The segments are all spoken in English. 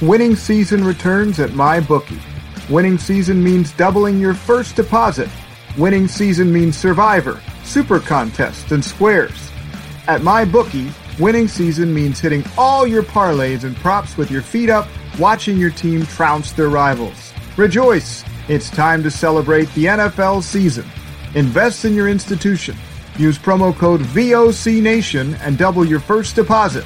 winning season returns at MyBookie. Winning season means doubling your first deposit. Winning season means Survivor, Super Contest, and Squares. At MyBookie, winning season means hitting all your parlays and props with your feet up, watching your team trounce their rivals. Rejoice! It's time to celebrate the NFL season. Invest in your institution. Use promo code VOCNation and double your first deposit.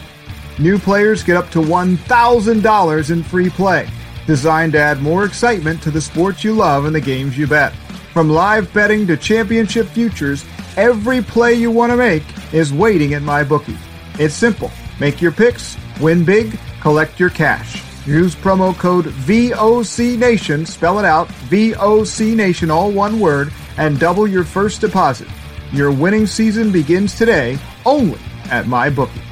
New players get up to $1,000 in free play, designed to add more excitement to the sports you love and the games you bet. From live betting to championship futures, every play you want to make is waiting at MyBookie. It's simple. Make your picks, win big, collect your cash. Use promo code VOCNation, spell it out, VOCNation, all one word, and double your first deposit. Your winning season begins today only at MyBookie.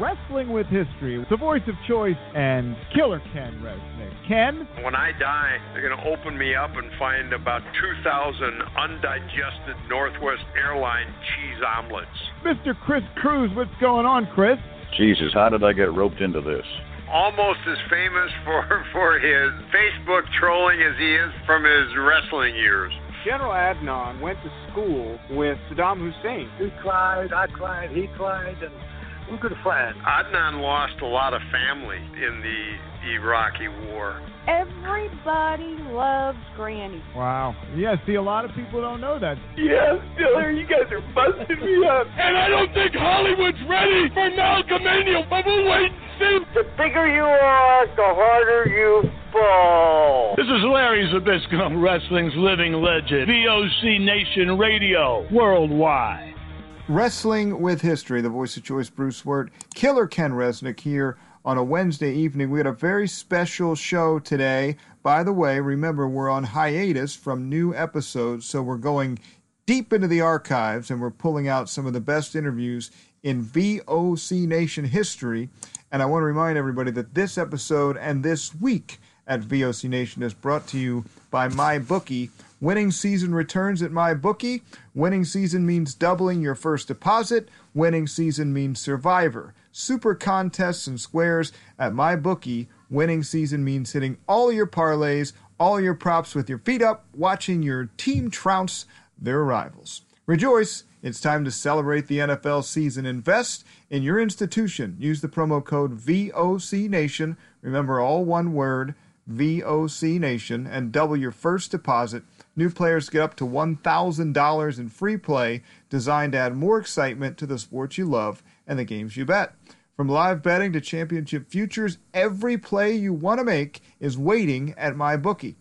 Wrestling with History, the voice of choice, and Killer Ken Resnick. Ken? When I die, they're going to open me up and find about 2,000 undigested Northwest Airline cheese omelets. Mr. Chris Cruz, what's going on, Chris? Jesus, how did I get roped into this? Almost as famous for, for his Facebook trolling as he is from his wrestling years. General Adnan went to school with Saddam Hussein. He cried, I cried, he cried, and we're good friends. Adnan lost a lot of family in the Iraqi war. Everybody loves Granny. Wow. Yeah, see, a lot of people don't know that. Yeah, still. You guys are busting me up. And I don't think Hollywood's ready for Malcolm Eniel, but we'll wait and see. The bigger you are, the harder you fall. This is Larry Zbyszko, wrestling's living legend. VOC Nation Radio, worldwide. Wrestling with History, the voice of choice, Bruce Wirt, Killer Ken Resnick here on a Wednesday evening. We had a very special show today. By the way, remember, we're on hiatus from new episodes, so we're going deep into the archives and we're pulling out some of the best interviews in VOC Nation history. And I want to remind everybody that this episode and this week at VOC Nation is brought to you by MyBookie. Winning season returns at my bookie. Winning season means doubling your first deposit. Winning season means Survivor, Super Contests, and Squares at my bookie. Winning season means hitting all your parlays, all your props with your feet up, watching your team trounce their rivals. Rejoice! It's time to celebrate the NFL season. Invest in your institution. Use the promo code VOC Nation. Remember all one word, VOC Nation, and double your first deposit. New players get up to $1,000 in free play designed to add more excitement to the sports you love and the games you bet. From live betting to championship futures, every play you want to make is waiting at MyBookie.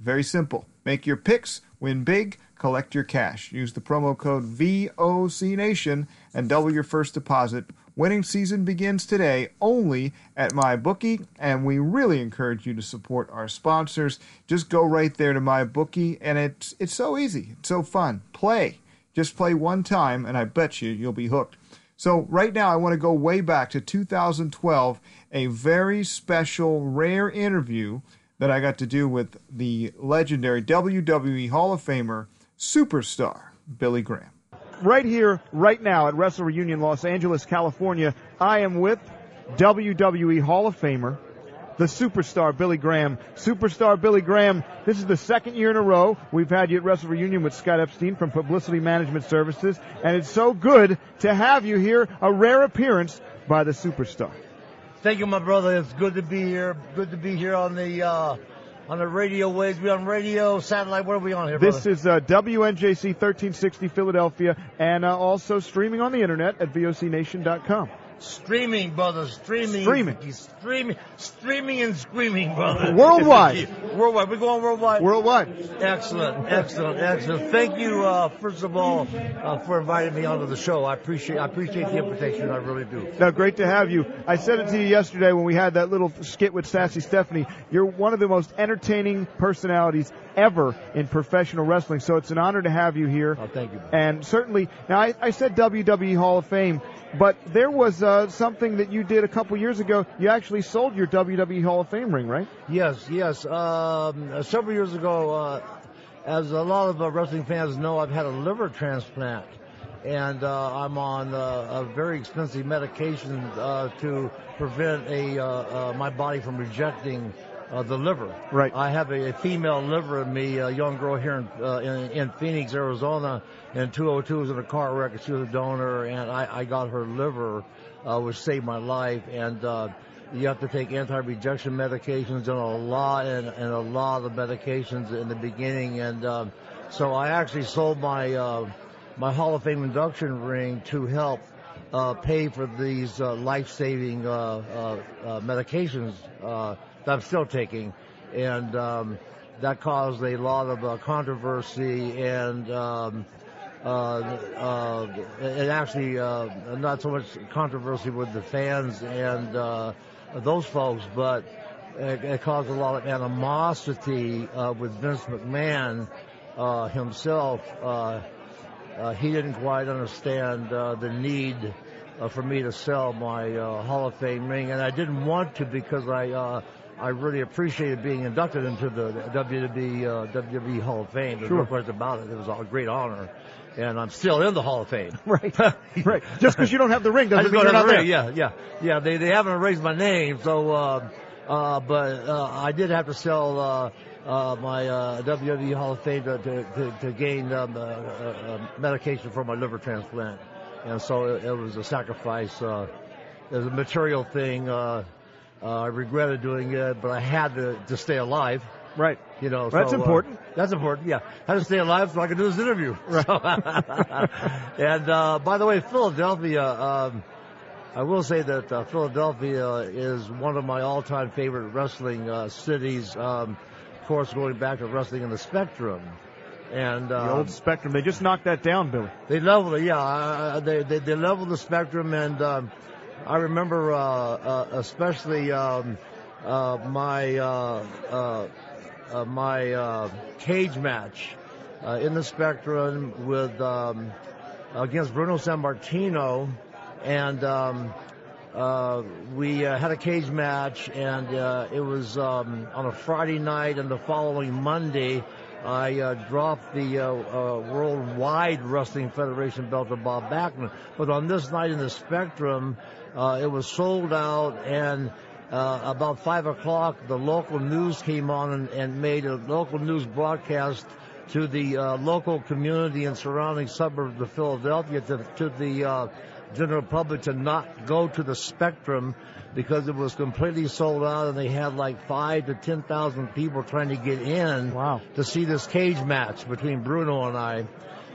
Very simple. Make your picks, win big, collect your cash. Use the promo code VOCNation and double your first deposit. Winning season begins today only at MyBookie, and we really encourage you to support our sponsors. Just go right there to MyBookie, and it's it's so easy, it's so fun. Play, just play one time, and I bet you you'll be hooked. So right now, I want to go way back to 2012, a very special, rare interview that I got to do with the legendary WWE Hall of Famer, superstar Billy Graham. Right here, right now at Wrestle Reunion Los Angeles, California, I am with WWE Hall of Famer, the superstar Billy Graham. Superstar Billy Graham, this is the second year in a row we've had you at Wrestle Reunion with Scott Epstein from Publicity Management Services, and it's so good to have you here, a rare appearance by the superstar. Thank you, my brother. It's good to be here. Good to be here on the uh, on the radio waves. We on radio, satellite. What are we on here, This brother? is uh, WNJC 1360 Philadelphia, and uh, also streaming on the internet at vocnation.com. Streaming, brother. Streaming. Streaming. Streaming. Streaming and screaming, brother. Worldwide. worldwide. We're going worldwide. Worldwide. Excellent. Excellent. Excellent. Thank you, uh, first of all, uh, for inviting me onto the show. I appreciate. I appreciate the invitation. I really do. Now, great to have you. I said it to you yesterday when we had that little skit with Sassy Stephanie. You're one of the most entertaining personalities ever in professional wrestling, so it's an honor to have you here. Oh, thank you. And certainly, now I, I said WWE Hall of Fame, but there was uh, something that you did a couple years ago. You actually sold your WWE Hall of Fame ring, right? Yes, yes. Um, several years ago, uh, as a lot of uh, wrestling fans know, I've had a liver transplant, and uh, I'm on uh, a very expensive medication uh, to prevent a my body from rejecting. Uh, the liver. Right. I have a, a female liver in me, a young girl here in, uh, in, in Phoenix, Arizona, in 202 was in a car wreck. and She was a donor, and I, I got her liver, uh, which saved my life. And uh, you have to take anti-rejection medications and a lot and, and a lot of medications in the beginning. And um, so I actually sold my uh, my Hall of Fame induction ring to help uh, pay for these uh, life-saving uh, uh, uh, medications uh, that I'm still taking, and um, that caused a lot of uh, controversy and. Um, uh, uh, it actually uh, not so much controversy with the fans and uh, those folks, but it, it caused a lot of animosity with Vince McMahon himself. He didn't quite understand the need uh, for me to sell my uh, Hall of Fame ring, and I didn't want to because I uh, I really appreciated being inducted into the WWE uh, WWE Hall of Fame. There's Sure. no question about it. It was a great honor, and I'm still in the Hall of Fame. Right. right. Just because you don't have the ring doesn't mean you're not the there. Yeah, yeah, yeah. They they haven't erased my name, so uh, uh, but uh, I did have to sell uh, uh, my uh, WWE Hall of Fame to to, to, to gain um, uh, uh, uh, medication for my liver transplant, and so it, it was a sacrifice. Uh, it was a material thing. Uh, uh, I regretted doing it, but I had to to stay alive. Right. You know, That's so, uh, important. that's important. Yeah, had to stay alive so I could do this interview. So- and uh, by the way, Philadelphia. Um, I will say that uh, Philadelphia is one of my all-time favorite wrestling uh, cities. Um, of course, going back to wrestling in the Spectrum, and The uh, old Spectrum. They just knocked that down, Billy. they leveled it. Yeah, uh, they, they they leveled the Spectrum, and um, I remember uh, uh, especially um, uh, my uh, uh, uh, my uh, cage match in the Spectrum with um, against Bruno Sammartino, and um, uh, we uh, had a cage match, and uh, it was um, on a Friday night, and the following Monday. I dropped the Worldwide Wrestling Federation belt to Bob Backlund, but on this night in the Spectrum, uh, it was sold out, and uh, about five o'clock, the local news came on and, and made a local news broadcast to the uh, local community and surrounding suburbs of Philadelphia to, to the uh, general public to not go to the Spectrum because it was completely sold out and they had like five to ten thousand people trying to get in Wow. to see this cage match between Bruno and I.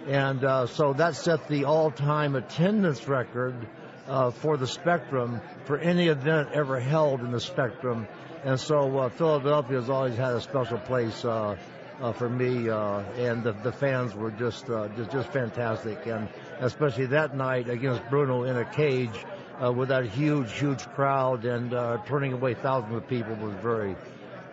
And uh, so that set the all-time attendance record uh, for the Spectrum for any event ever held in the Spectrum. And so uh, Philadelphia has always had a special place uh, uh, for me, uh, and the, the fans were just, uh, just just fantastic, and especially that night against Bruno in a cage uh, with that huge, huge crowd and uh, turning away thousands of people was very,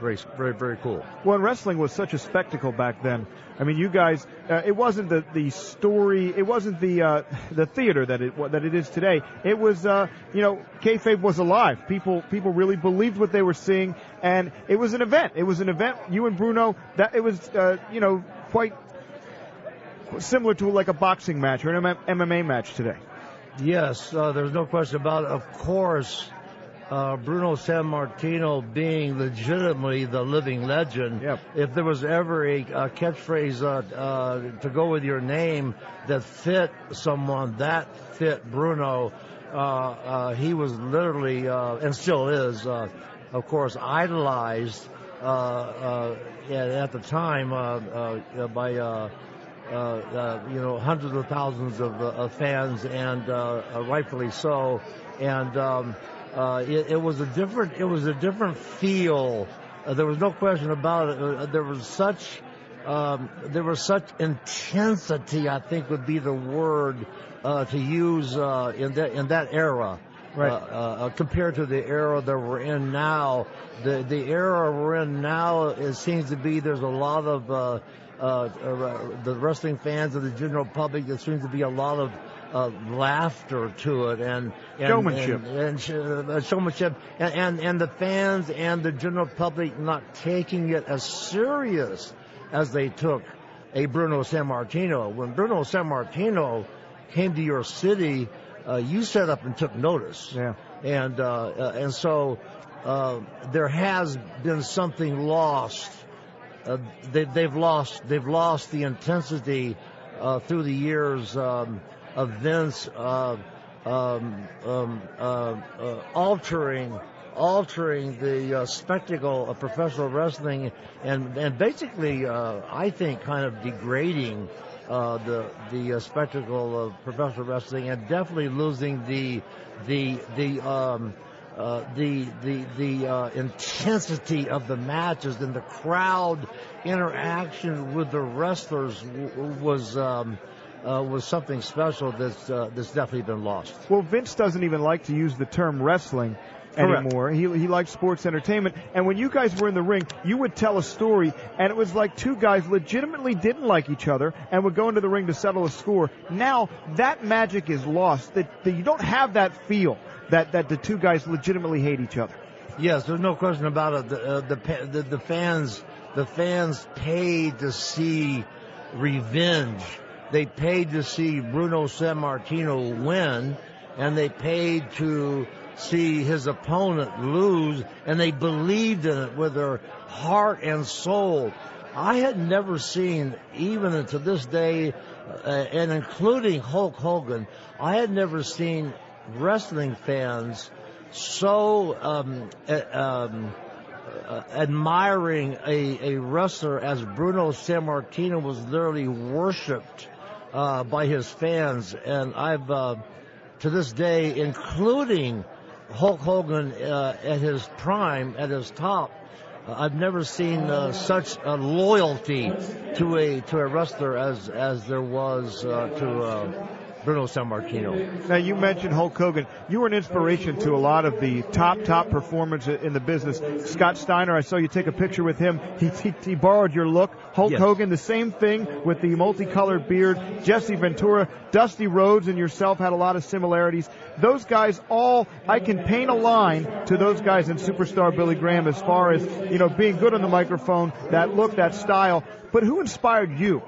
very, very, very cool. Well, and wrestling was such a spectacle back then. I mean, you guys, uh, it wasn't the, the story, it wasn't the uh, the theater that it that it is today. It was, uh, you know, kayfabe was alive. People people really believed what they were seeing, and it was an event. It was an event. You and Bruno, that it was, uh, you know, quite similar to like a boxing match or an MMA match today. Yes, uh, there's no question about it. Of course, uh, Bruno Sammartino being legitimately the living legend. Yep. If there was ever a, a catchphrase uh, uh, to go with your name that fit someone, that fit Bruno. Uh, uh, he was literally, uh, and still is, of course, idolized at the time by. Uh, uh, you know, hundreds of thousands of, uh, of fans, and rightfully so. And um, uh, it, it, was a different it was a different feel. Uh, there was no question about it. Uh, there was such um, there was such intensity. I think would be the word uh, to use uh, in that in that era. Right. compared to the era that we're in now, the the era we're in now, it seems to be there's a lot of the wrestling fans and the general public. There seems to be a lot of uh, laughter to it and, and showmanship and, and uh, showmanship and, and and the fans and the general public not taking it as serious as they took a Bruno Sammartino. When Bruno Sammartino came to your city, uh, you set up and took notice. Yeah. And uh, uh and so uh, there has been something lost. they, have lost they've lost the intensity through the years. Um, events uh, um, um, uh, uh, altering altering the uh, spectacle of professional wrestling and and basically uh, I think kind of degrading uh, the the spectacle of professional wrestling and definitely losing the the the um, uh, the the the uh, intensity of the matches and the crowd interaction with the wrestlers w- was um, uh, was something special that's uh, that's definitely been lost. Well, Vince doesn't even like to use the term wrestling Correct. anymore. He he likes sports entertainment. And when you guys were in the ring, you would tell a story, and it was like two guys legitimately didn't like each other and would go into the ring to settle a score. Now that magic is lost. That, that you don't have that feel that that the two guys legitimately hate each other. Yes, there's no question about it. The uh, the, the the fans the fans paid to see revenge they paid to see Bruno Sammartino win, and they paid to see his opponent lose, and they believed in it with their heart and soul. I had never seen, even to this day, uh, and including Hulk Hogan, I had never seen wrestling fans so um, um, uh, admiring a, a wrestler as Bruno Sammartino was literally worshipped uh, by his fans, and I've uh, to this day, including Hulk Hogan uh, at his prime, at his top. Uh, I've never seen uh, such a loyalty to a to a wrestler as as there was uh, to Bruno Sammartino. Now you mentioned Hulk Hogan. You were an inspiration to a lot of the top top performers in the business. Scott Steiner, I saw you take a picture with him. He he, he borrowed your look. Hulk yes. Hogan, the same thing with the multicolored beard. Jesse Ventura, Dusty Rhodes, and yourself had a lot of similarities. Those guys all I can paint a line to those guys in Superstar Billy Graham as far as you know being good on the microphone, that look, that style. But who inspired you?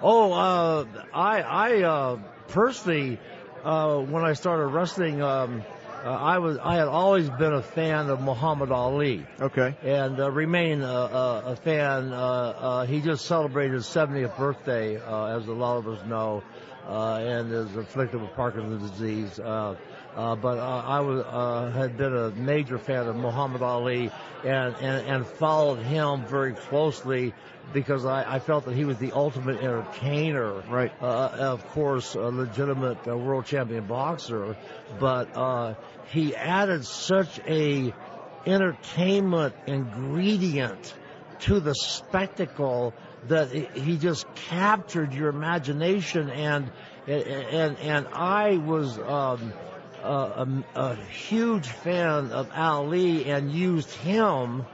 Oh, uh, I I uh, personally, uh, when I started wrestling, um, uh, I was I had always been a fan of Muhammad Ali. Okay. And uh, remain a, a, a fan. Uh, uh, he just celebrated his 70th birthday, uh, as a lot of us know, and is afflicted with Parkinson's disease. Uh, but uh, I was uh, had been a major fan of Muhammad Ali and, and, and followed him very closely because I, I felt that he was the ultimate entertainer. Right. Uh, of course, a legitimate uh, world champion boxer, but uh, he added such a entertainment ingredient to the spectacle that he just captured your imagination and and and I was um, a, a, huge fan of Ali and used him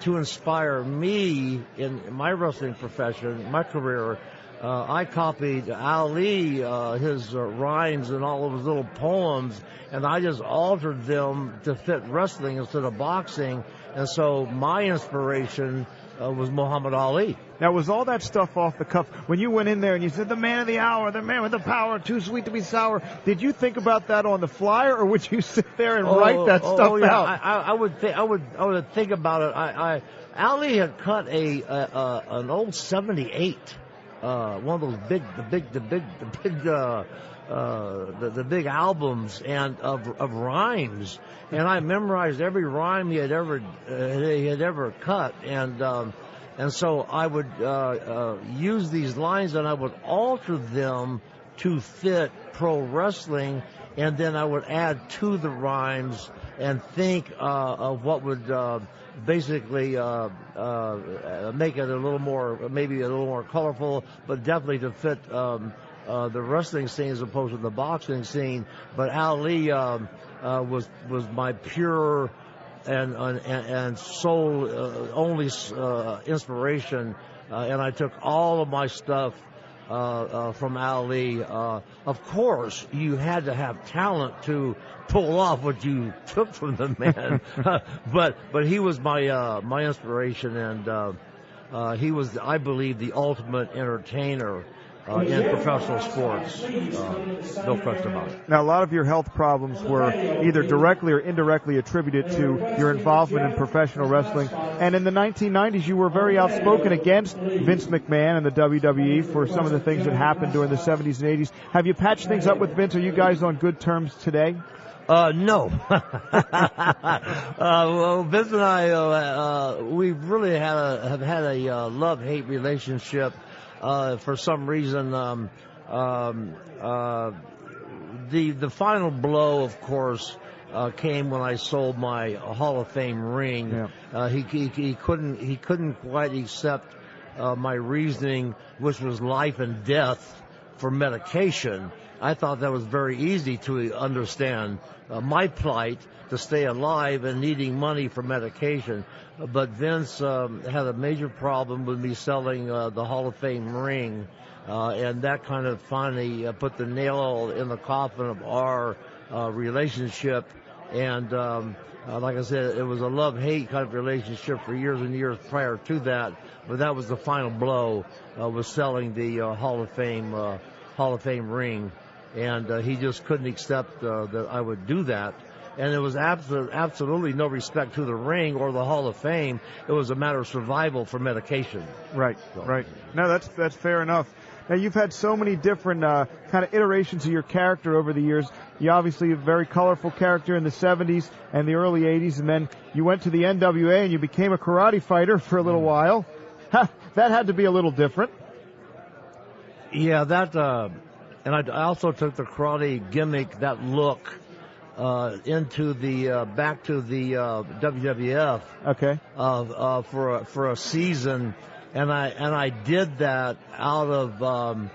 to inspire me in my wrestling profession, my career. Uh, I copied Ali, uh, his uh, rhymes and all of his little poems, and I just altered them to fit wrestling instead of boxing. And so my inspiration uh, was Muhammad Ali. Now, was all that stuff off the cuff when you went in there and you said the man of the hour, the man with the power, too sweet to be sour? Did you think about that on the flyer, or would you sit there and oh, write that oh, stuff oh, yeah. out? I, I would think I would I would think about it. I, I Ali had cut a, a, a an old '78 uh, one of those big, the big, the big, the big, uh, uh, the, the big albums and of, of rhymes. And I memorized every rhyme he had ever, uh, he had ever cut. And, um, and so I would, uh, uh, use these lines and I would alter them to fit pro wrestling. And then I would add to the rhymes and think, uh, of what would, uh, basically uh, uh, make it a little more, maybe a little more colorful, but definitely to fit um, uh, the wrestling scene as opposed to the boxing scene. But Ali um, uh, was was my pure and and, and sole uh, only uh, inspiration, and I took all of my stuff. Uh, uh, from Ali. Uh, of course, you had to have talent to pull off what you took from the man. but but he was my uh, my inspiration, and uh, uh, he was, I believe, the ultimate entertainer. Uh, in professional sports, uh, no question about it. Now, a lot of your health problems were either directly or indirectly attributed to your involvement in professional wrestling. And in the 1990s, you were very outspoken against Vince McMahon and the WWE for some of the things that happened during the 70s and 80s. Have you patched things up with Vince? Are you guys on good terms today? Uh, no. uh, well, Vince and I, uh, uh, we really had a, have had a uh, love-hate relationship. Uh, for some reason, um, um, uh, the the final blow, of course, uh, came when I sold my Hall of Fame ring. Yeah. Uh, he, he he couldn't he couldn't quite accept uh, my reasoning, which was life and death for medication. I thought that was very easy to understand uh, my plight to stay alive and needing money for medication. But Vince um, had a major problem with me selling uh, the Hall of Fame ring, uh, and that kind of finally uh, put the nail in the coffin of our uh, relationship. And um, uh, like I said, it was a love-hate kind of relationship for years and years prior to that. But that was the final blow, was selling the Hall of Fame Hall of Fame ring and uh, he just couldn't accept uh, that I would do that. And there was absolutely, absolutely no respect to the ring or the Hall of Fame. It was a matter of survival for medication. Right, so. right. No, that's that's fair enough. Now you've had so many different uh, kind of iterations of your character over the years. You obviously a very colorful character in the 70s and the early 80s, and then you went to the NWA and you became a karate fighter for a little mm. while. that had to be a little different. Yeah, that uh, and I also took the karate gimmick, that look, uh, into the uh, back to the uh, WWF. Okay. Uh, for a, for a season, and I and I did that out of um,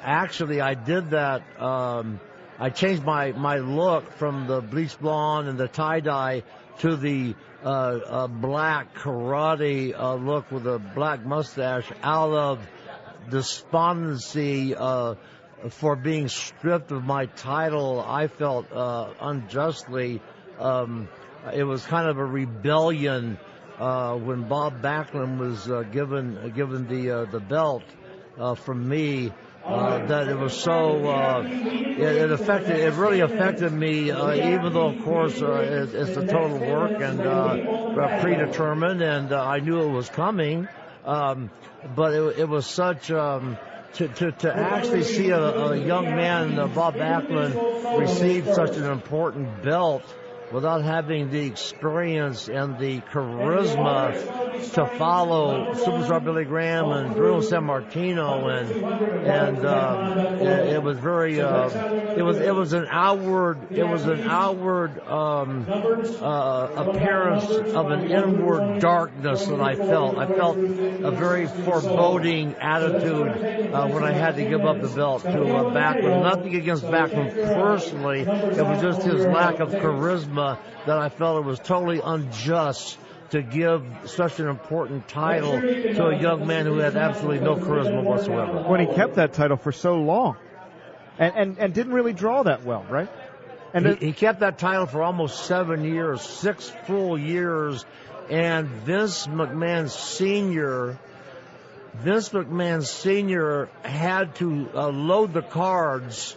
actually I did that. Um, I changed my my look from the bleach blonde and the tie dye to the uh, uh, black karate uh, look with a black mustache out of despondency uh, for being stripped of my title. I felt uh, unjustly. Um, it was kind of a rebellion uh, when Bob Backlund was uh, given uh, given the uh, the belt uh, from me. that it was so it, it, affected it really affected me even though of course it, it's a total work and predetermined and I knew it was coming um, but it, it was such um, to, to, to actually see a, a young man, uh, Bob Backlund, receive such an important belt without having the experience and the charisma to follow Superstar Billy Graham and Bruno Sammartino and and uh, it, it, was very uh, it was it was an outward it was an outward um, uh, appearance of an inward darkness that I felt. I felt a very foreboding attitude uh, when I had to give up the belt to uh, Backlund. Nothing against Backlund personally. It was just his lack of charisma that I felt it was totally unjust to give such an important title to a young man who had absolutely no charisma whatsoever. When he kept that title for so long, and and, and didn't really draw that well, right? And he, he kept that title for almost seven years, six full years, and Vince McMahon Sr. Vince McMahon Sr. had to uh, load the cards.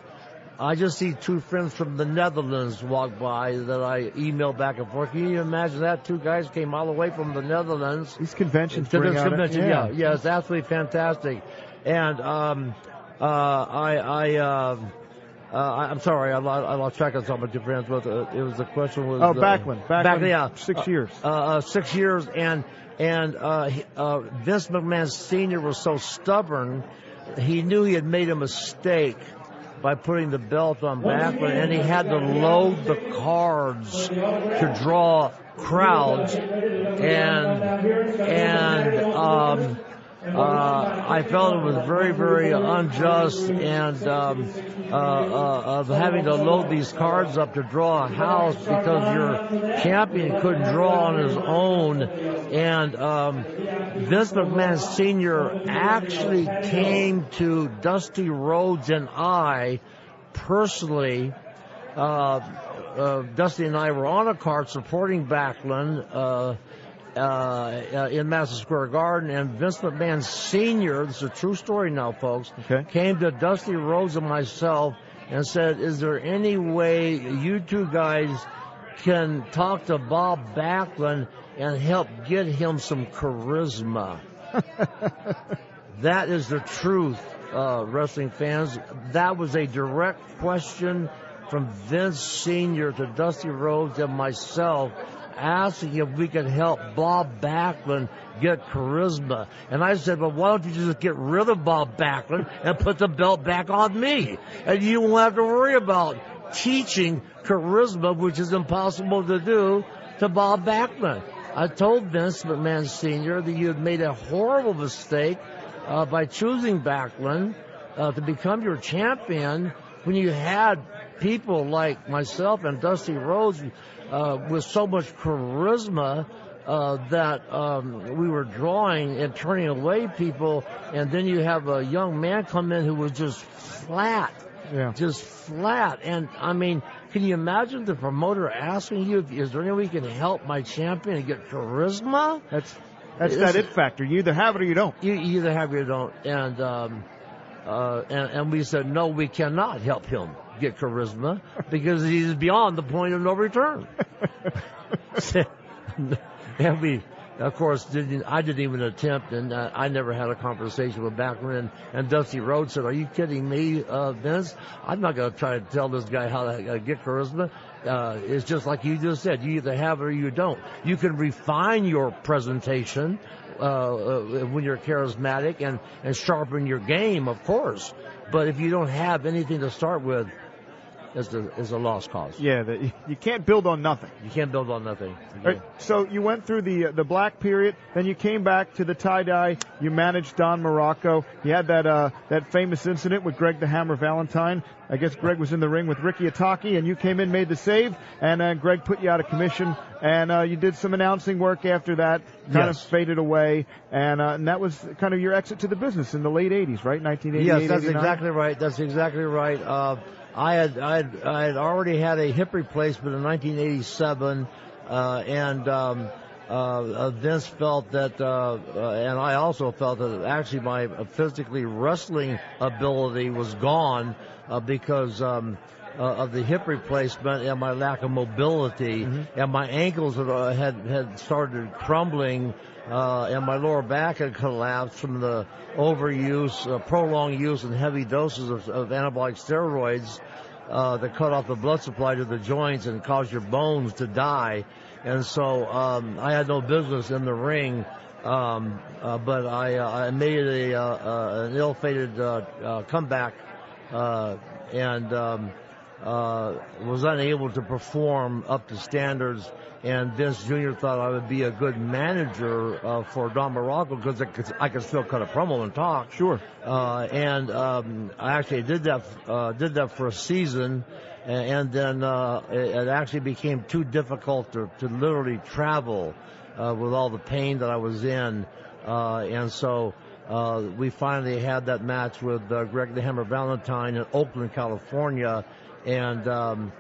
I just see two friends from the Netherlands walk by that I emailed back and forth. Can you imagine that? Two guys came all the way from the Netherlands. These conventions to this convention, it, yeah. yeah, yeah, it's absolutely fantastic. And um, uh, I, I, uh, uh, I'm sorry, I lost, I lost track of some of your friends, but uh, it was the question was. Oh, uh, Backlund. Backlund. Back, yeah, six uh, years. Uh, uh, six years, and and Vince McMahon Senior was so stubborn, he knew he had made a mistake by putting the belt on Backlund, and he had to load the cards to draw crowds, and and um, uh, I felt it was very, very unjust and um, uh, uh, of having to load these cards up to draw a house because your champion couldn't draw on his own. And um, Vince McMahon Sr. actually came to Dusty Rhodes and I personally. Uh, uh, Dusty and I were on a card supporting Backlund. Uh, uh, in Madison Square Garden, and Vince McMahon Sr., this is a true story now, folks, okay. came to Dusty Rhodes and myself and said, is there any way you two guys can talk to Bob Backlund and help get him some charisma? that is the truth, uh, wrestling fans. That was a direct question from Vince Sr. to Dusty Rhodes and myself asking if we could help Bob Backlund get charisma. And I said, well, why don't you just get rid of Bob Backlund and put the belt back on me? And you won't have to worry about teaching charisma, which is impossible to do, to Bob Backlund. I told Vince McMahon Sr. that you had made a horrible mistake uh, by choosing Backlund uh, to become your champion when you had people like myself and Dusty Rhodes with so much charisma uh, that um, we were drawing and turning away people, and then you have a young man come in who was just flat, yeah. just flat. And I mean, can you imagine the promoter asking you, "Is there any way you can help my champion and get charisma?" That's that's that it factor. You either have it or you don't. You either have it or you don't. And um, uh, and, and we said, no, we cannot help him get charisma because he's beyond the point of no return. and we, of course, didn't. I didn't even attempt, and uh, I never had a conversation with Backlund. And, and Dusty Rhodes said, "Are you kidding me, uh, Vince? I'm not going to try to tell this guy how to uh, get charisma. Uh, it's just like you just said. You either have it or you don't. You can refine your presentation." Uh, uh, when you're charismatic and, and sharpen your game, of course. But if you don't have anything to start with, is a, is a lost cause. Yeah, the, you can't build on nothing. You can't build on nothing. Right, so you went through the uh, the black period, then you came back to the tie dye. You managed Don Muraco. You had that uh, that famous incident with Greg the Hammer Valentine. I guess Greg was in the ring with Ricky Ataki, and you came in, made the save, and uh, Greg put you out of commission, and uh, you did some announcing work after that. Kind yes. of faded away, and, uh, and that was kind of your exit to the business in the late '80s, right? 1988. Yes, that's 89? exactly right. That's exactly right. Uh, I had I had, I had already had a hip replacement in 1987, uh, and um, uh, Vince felt that, uh, uh, and I also felt that actually my physically wrestling ability was gone uh, because. Um, uh, of the hip replacement and my lack of mobility, mm-hmm. and my ankles had, uh, had had started crumbling, uh, and my lower back had collapsed from the overuse, uh, prolonged use, and heavy doses of, of anabolic steroids uh, that cut off the blood supply to the joints and cause your bones to die. And so um, I had no business in the ring. Um, uh, but I, uh, I made a, uh, uh, an ill-fated uh, uh, comeback uh, and um, uh, was unable to perform up to standards. And Vince Jr. thought I would be a good manager uh, for Don Muraco because I could, I could still cut a promo and talk. Sure. Uh, and um, I actually did that uh, did that for a season, and, and then uh, it, it actually became too difficult to, to literally travel. uh, with all the pain that I was in. Uh, and so uh, we finally had that match with uh, Greg the Hammer Valentine in Oakland, California, and um,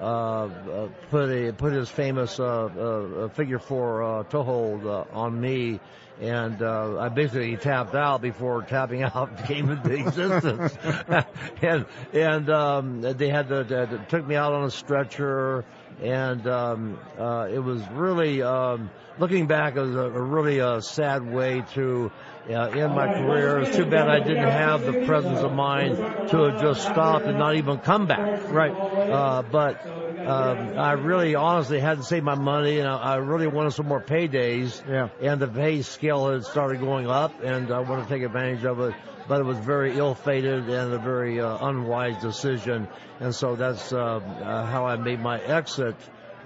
uh, uh, put a, put his famous uh, figure four toe hold uh, on me. And uh, I basically tapped out before tapping out came into existence. and and um, they had to, to, took me out on a stretcher, and um, uh, it was really um, looking back, it was a, a really uh, sad way to uh, in my career. It's too bad I didn't have the presence of mind to have just stopped and not even come back. Right. Uh, but um, I really honestly had to save my money and I, I really wanted some more paydays. Yeah. And the pay scale had started going up and I wanted to take advantage of it. But it was very ill-fated and a very uh, unwise decision. And so that's uh, uh, how I made my exit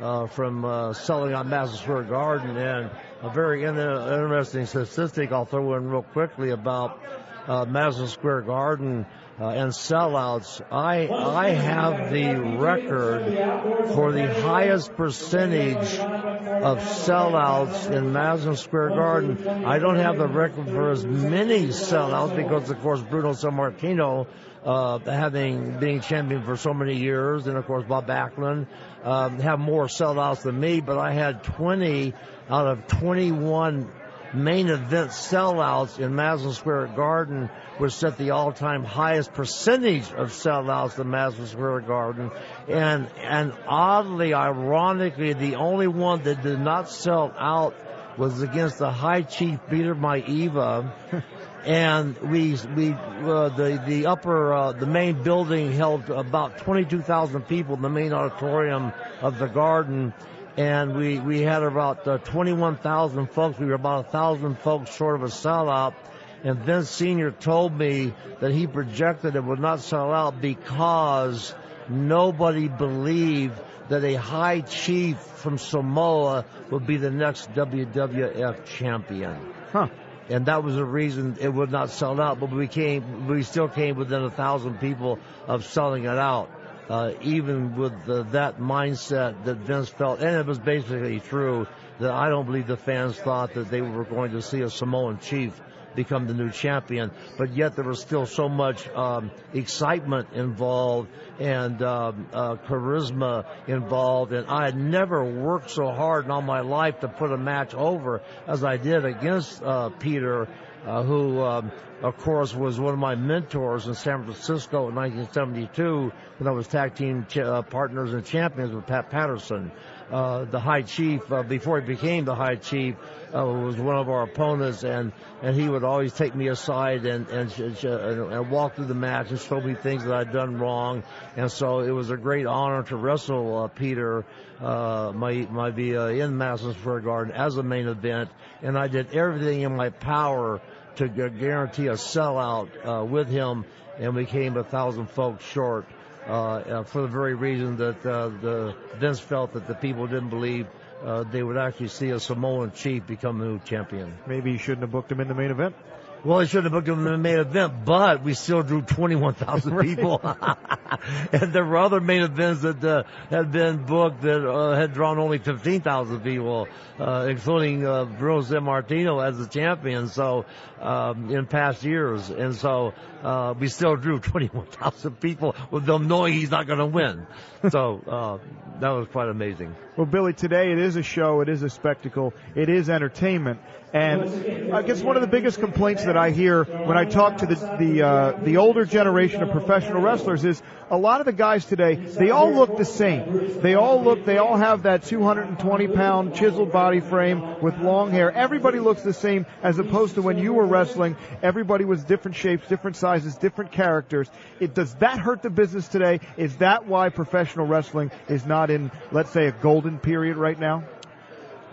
uh, from uh, selling on Madison Square Garden. And a very in- interesting statistic I'll throw in real quickly about uh, Madison Square Garden uh, and sellouts. I I have the record for the highest percentage of sellouts in Madison Square Garden. I don't have the record for as many sellouts because, of course, Bruno Sammartino, uh, having being champion for so many years, and of course Bob Backlund, um, have more sellouts than me. But I had 20 out of 21 main event sellouts in Madison Square Garden, which set the all-time highest percentage of sellouts in Madison Square Garden. And, and oddly, ironically, the only one that did not sell out was against the High Chief Peter Maivia. and we we uh, the the upper uh, the main building held about 22,000 people in the main auditorium of the garden and we we had about uh, 21,000 folks. We were about a thousand folks short of a sellout. And Vince Senior told me that he projected it would not sell out because nobody believed that a high chief from Samoa would be the next WWF champion. Huh. And that was the reason it would not sell out, but we came, we still came within a thousand people of selling it out uh, even with the, that mindset that Vince felt, and it was basically true that I don't believe the fans thought that they were going to see a Samoan chief become the new champion, but yet there was still so much um, excitement involved and um, uh, charisma involved, and I had never worked so hard in all my life to put a match over as I did against uh, Peter uh, who, um, of course, was one of my mentors in San Francisco in 1972 when I was tag team ch- uh, partners and champions with Pat Patterson. Uh, the high chief, uh, before he became the high chief, uh, was one of our opponents, and and he would always take me aside and and, and walk through the match and show me things that I'd done wrong, and so it was a great honor to wrestle uh, Peter uh, my my be uh, in Madison Square Garden as a main event, and I did everything in my power to guarantee a sellout uh, with him, and we came a thousand folks short. Uh, uh, for the very reason that uh, the Vince felt that the people didn't believe uh, they would actually see a Samoan chief become the new champion. Maybe you shouldn't have booked him in the main event. Well, he shouldn't have booked him in the main event, but we still drew 21,000 people. and there were other main events that uh, had been booked that uh, had drawn only 15,000 people, uh, including uh, Bruno Sammartino as the champion. So um, in past years, and so uh, we still drew 21,000 people with them knowing he's not going to win. So uh, that was quite amazing. Well, Billy, today it is a show, it is a spectacle, it is entertainment, and I guess one of the biggest complaints that I hear when I talk to the the uh, the older generation of professional wrestlers is a lot of the guys today they all look the same. They all look, they all have that 220 pound chiseled body frame with long hair. Everybody looks the same, as opposed to when you were wrestling, everybody was different shapes, different sizes, different characters. It does that hurt the business today? Is that why professional wrestling is not in, let's say, a golden period right now?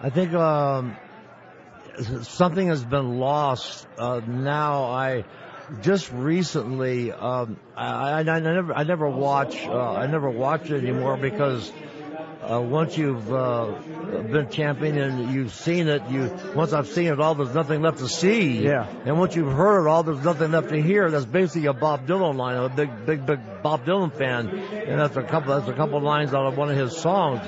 I think um, something has been lost. Uh, now I just recently um, I, I, I never I never watch uh, I never watch it anymore because uh, once you've uh, been champion and you've seen it, you once I've seen it all, there's nothing left to see. Yeah. And once you've heard it all, there's nothing left to hear. That's basically a Bob Dylan line. I'm a big, big, big Bob Dylan fan, and that's a couple. That's a couple lines out of one of his songs.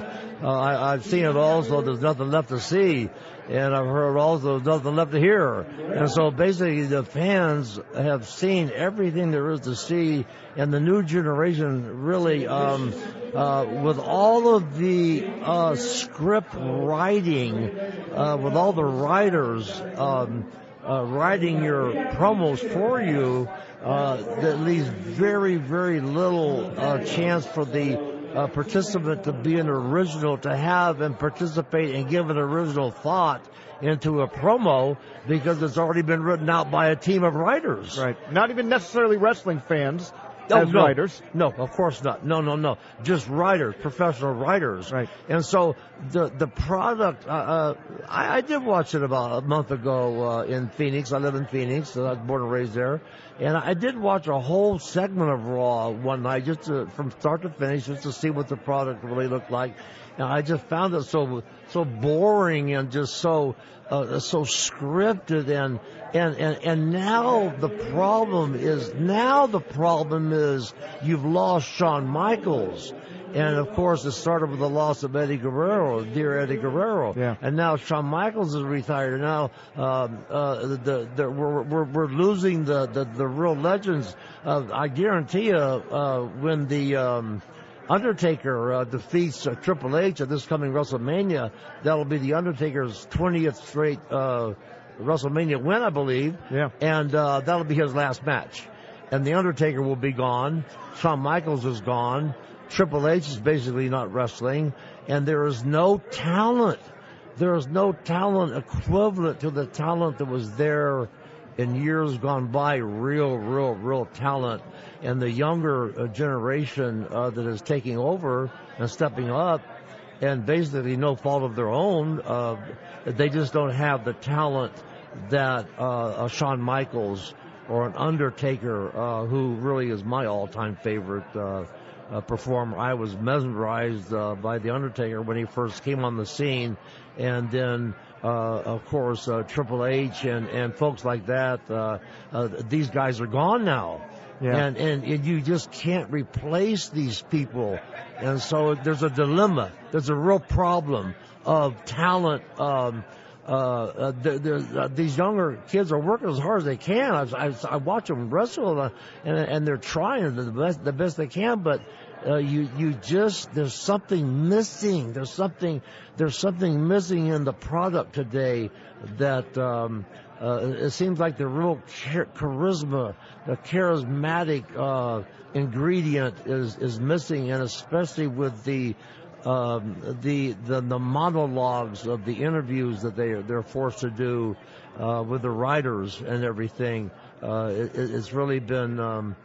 Uh, I, I've seen it also. There's nothing left to see, and I've heard also there's nothing left to hear. And so basically, the fans have seen everything there is to see, and the new generation really, um, uh, with all of the uh, script writing, uh, with all the writers. Um, uh, writing your promos for you, uh, that leaves very, very little uh, chance for the uh, participant to be an original, to have and participate and give an original thought into a promo because it's already been written out by a team of writers. Right. Not even necessarily wrestling fans. Oh, as no. writers. No, of course not. No, no, no. Just writers, professional writers. Right. And so the the product, uh, uh, I, I did watch it about a month ago uh, in Phoenix. I live in Phoenix, so I was born and raised there. And I did watch a whole segment of Raw one night, just to, from start to finish, just to see what the product really looked like. And I just found it so so boring and just so uh, so scripted and and and and now the problem is now the problem is you've lost Shawn Michaels. And of course, it started with the loss of Eddie Guerrero, dear Eddie Guerrero. Yeah. And now Shawn Michaels is retired. Now um, uh, the, the, we're, we're, we're losing the, the, the real legends. Uh, I guarantee you, uh, when the um, Undertaker uh, defeats uh, Triple H at this coming WrestleMania, that'll be the Undertaker's 20th straight uh, WrestleMania win, I believe. Yeah. And uh, that'll be his last match. And the Undertaker will be gone. Shawn Michaels is gone. Triple H is basically not wrestling, and there is no talent. There is no talent equivalent to the talent that was there in years gone by. Real, real, real talent, and the younger uh, generation uh, that is taking over and stepping up, and basically no fault of their own. Uh, they just don't have the talent that uh, Shawn Michaels or an Undertaker, uh, who really is my all-time favorite uh, performer. I was mesmerized uh, by the Undertaker when he first came on the scene, and then. Uh, of course, uh, Triple H and, and folks like that. Uh, uh, these guys are gone now, Yeah. and, and and you just can't replace these people. And so there's a dilemma. There's a real problem of talent. Um, uh, uh, the, the, uh, these younger kids are working as hard as they can. I, I, I watch them wrestle, and, and they're trying the best the best they can. But uh, you you just there's something missing. There's something there's something missing in the product today that. Um, uh, it seems like the real char- charisma, the charismatic uh, ingredient is is missing, and especially with the um, the, the the monologues of the interviews that they they're forced to do uh, with the writers and everything. Uh, it, it's really been. Um,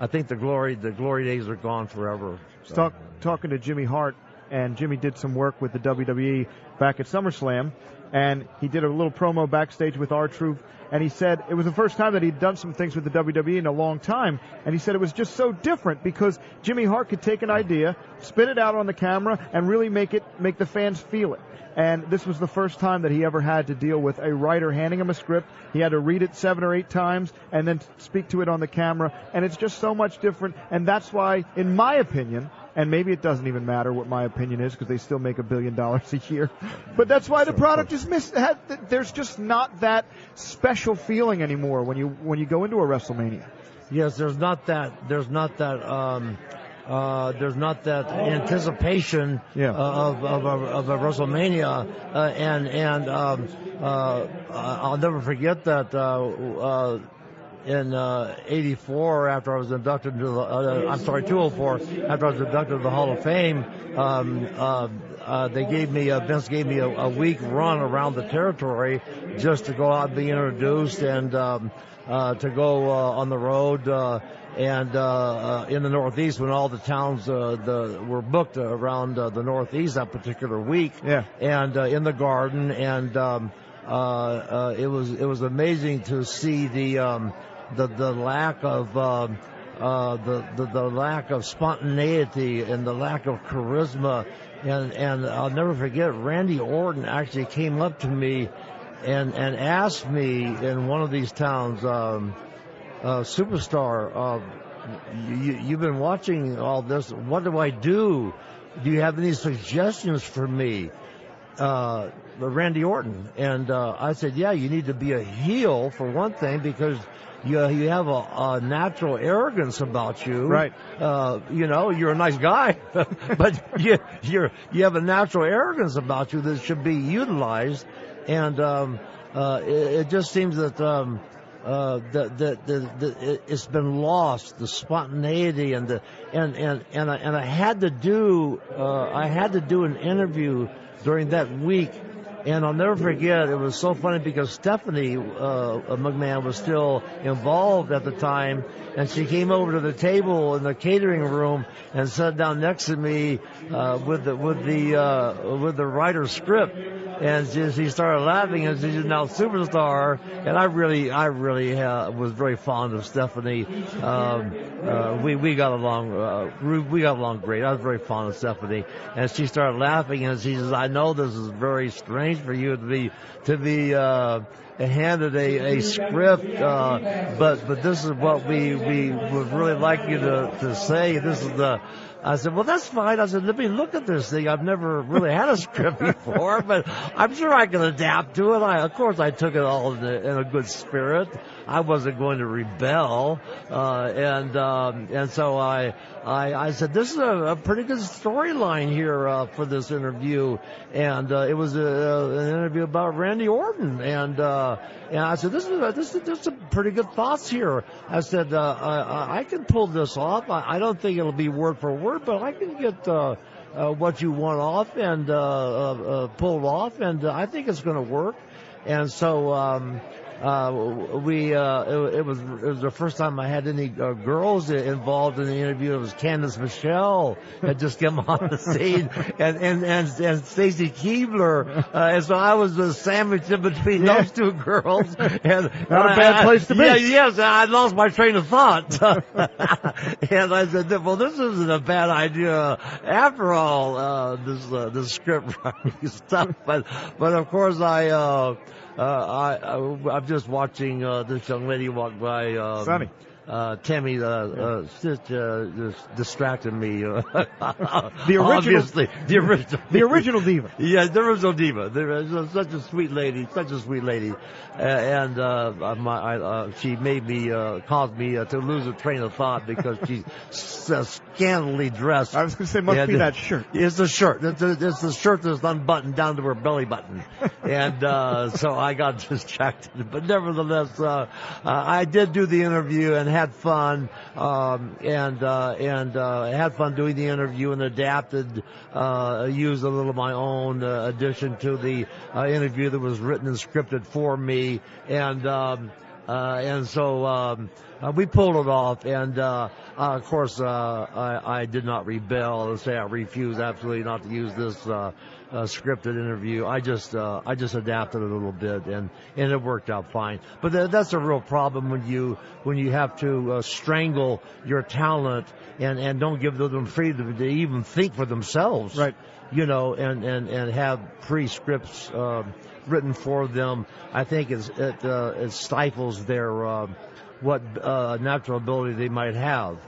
I think the glory the glory days are gone forever. So. Talk, talking to Jimmy Hart, and Jimmy did some work with the WWE back at SummerSlam, and he did a little promo backstage with R-Truth, and he said it was the first time that he'd done some things with the WWE in a long time, and he said it was just so different because Jimmy Hart could take an idea, spit it out on the camera, and really make it make the fans feel it. And this was the first time that he ever had to deal with a writer handing him a script. He had to read it seven or eight times and then speak to it on the camera. And it's just so much different. And that's why, in my opinion, and maybe it doesn't even matter what my opinion is because they still make a billion dollars a year. But that's why the product is miss. had- There's just not that special feeling anymore when you when you go into a WrestleMania. Yes, there's not that. There's not that. Um, uh, there's not that anticipation Yeah. uh, of, of, a, of a WrestleMania, uh, and and um, uh, I'll never forget that. Uh, uh, in uh, '84, after I was inducted into the, uh, I'm sorry, 204, after I was inducted to the Hall of Fame, um, uh, uh, they gave me, uh, Vince gave me a, a week run around the territory just to go out and be introduced and um, uh, to go uh, on the road. Uh, and uh, uh, in the Northeast, when all the towns uh, the, were booked around uh, the Northeast that particular week, Yeah. and uh, in the garden, and um, uh, uh, it was it was amazing to see the um, the the lack of um, uh, the, the the lack of spontaneity and the lack of charisma, and and I'll never forget Randy Orton actually came up to me and and asked me in one of these towns, um, uh, superstar. Uh, you, you've been watching all this. What do I do do you have any suggestions for me? Uh, Randy Orton. And, uh, I said, yeah, you need to be a heel for one thing because you, you have a, a natural arrogance about you. Right. Uh, you know, you're a nice guy, but you, you're, you have a natural arrogance about you that should be utilized. And, um, uh, it, it just seems that, um, uh, that, that, that, it's been lost, the spontaneity and the, and, and, and I, and I had to do, uh, I had to do an interview during that week and I'll never forget, it was so funny because Stephanie uh, McMahon was still involved at the time, and she came over to the table in the catering room and sat down next to me uh, with the with the uh, with the writer's script, and she, she started laughing, and she's now superstar. And I really, I really uh, was very fond of Stephanie. Um, uh, we we got along, uh, we got along great. I was very fond of Stephanie, and she started laughing, and she says, "I know this is very strange." For you to be to be uh, handed a, a script, uh, but but this is what we we would really like you to to say. This is the I said, well, that's fine. I said, let me look at this thing. I've never really had a script before, but I'm sure I can adapt to it. I, of course, I took it all in a, in a good spirit. I wasn't going to rebel, uh, and um, and so I, I I said, this is a, a pretty good storyline here uh, for this interview, and uh, it was a, an interview about Randy Orton, and uh, and I said, this is a, this is is some pretty good thoughts here. I said, uh, I, I can pull this off. I, I don't think it'll be word for word but I can get uh, uh, what you want off and uh, uh, uh pulled off, and uh, I think it's going to work. And so um, uh, we uh, it, it, was it was the first time I had any uh, girls involved in the interview. It was Candice Michelle had just come on the scene, and and and, and Stacy Keibler, uh, and so I was uh, sandwiched in between yeah. those two girls. And not a bad I, place to be. Yeah, yes, I lost my train of thought, and I said, "Well, this isn't a bad idea after all." Uh, this uh, this script writing stuff, but but of course I. Uh, I, I, I'm just watching uh, this young lady walk by. Um, Sunny uh, Tammy uh, uh, just, uh, just distracted me. Uh, the original, Obviously, the original, the original diva. Yeah, the original diva. There was such a sweet lady, such a sweet lady, uh, and uh, my, I, uh, she made me uh, caused me uh, to lose a train of thought because she's uh, scantily dressed. I was going to say, must and, be that shirt. It's the shirt. It's the, it's the shirt that's unbuttoned down to her belly button, and uh, so I got distracted. But nevertheless, uh, uh, I did do the interview and had fun um, and uh, and uh, had fun doing the interview and adapted, uh, used a little of my own uh, addition to the uh, interview that was written and scripted for me, and um, uh, and so. Um, we pulled it off, and of course, I, I did not rebel and say I refuse absolutely not to use this uh, scripted interview. I just uh, I just adapted a little bit, and and it worked out fine. But th- that's a real problem when you when you have to uh, strangle your talent and and don't give them freedom to even think for themselves. Right. You know, and and and have pre scripts uh, written for them. I think it's, it uh, it stifles their uh, what uh, natural ability they might have.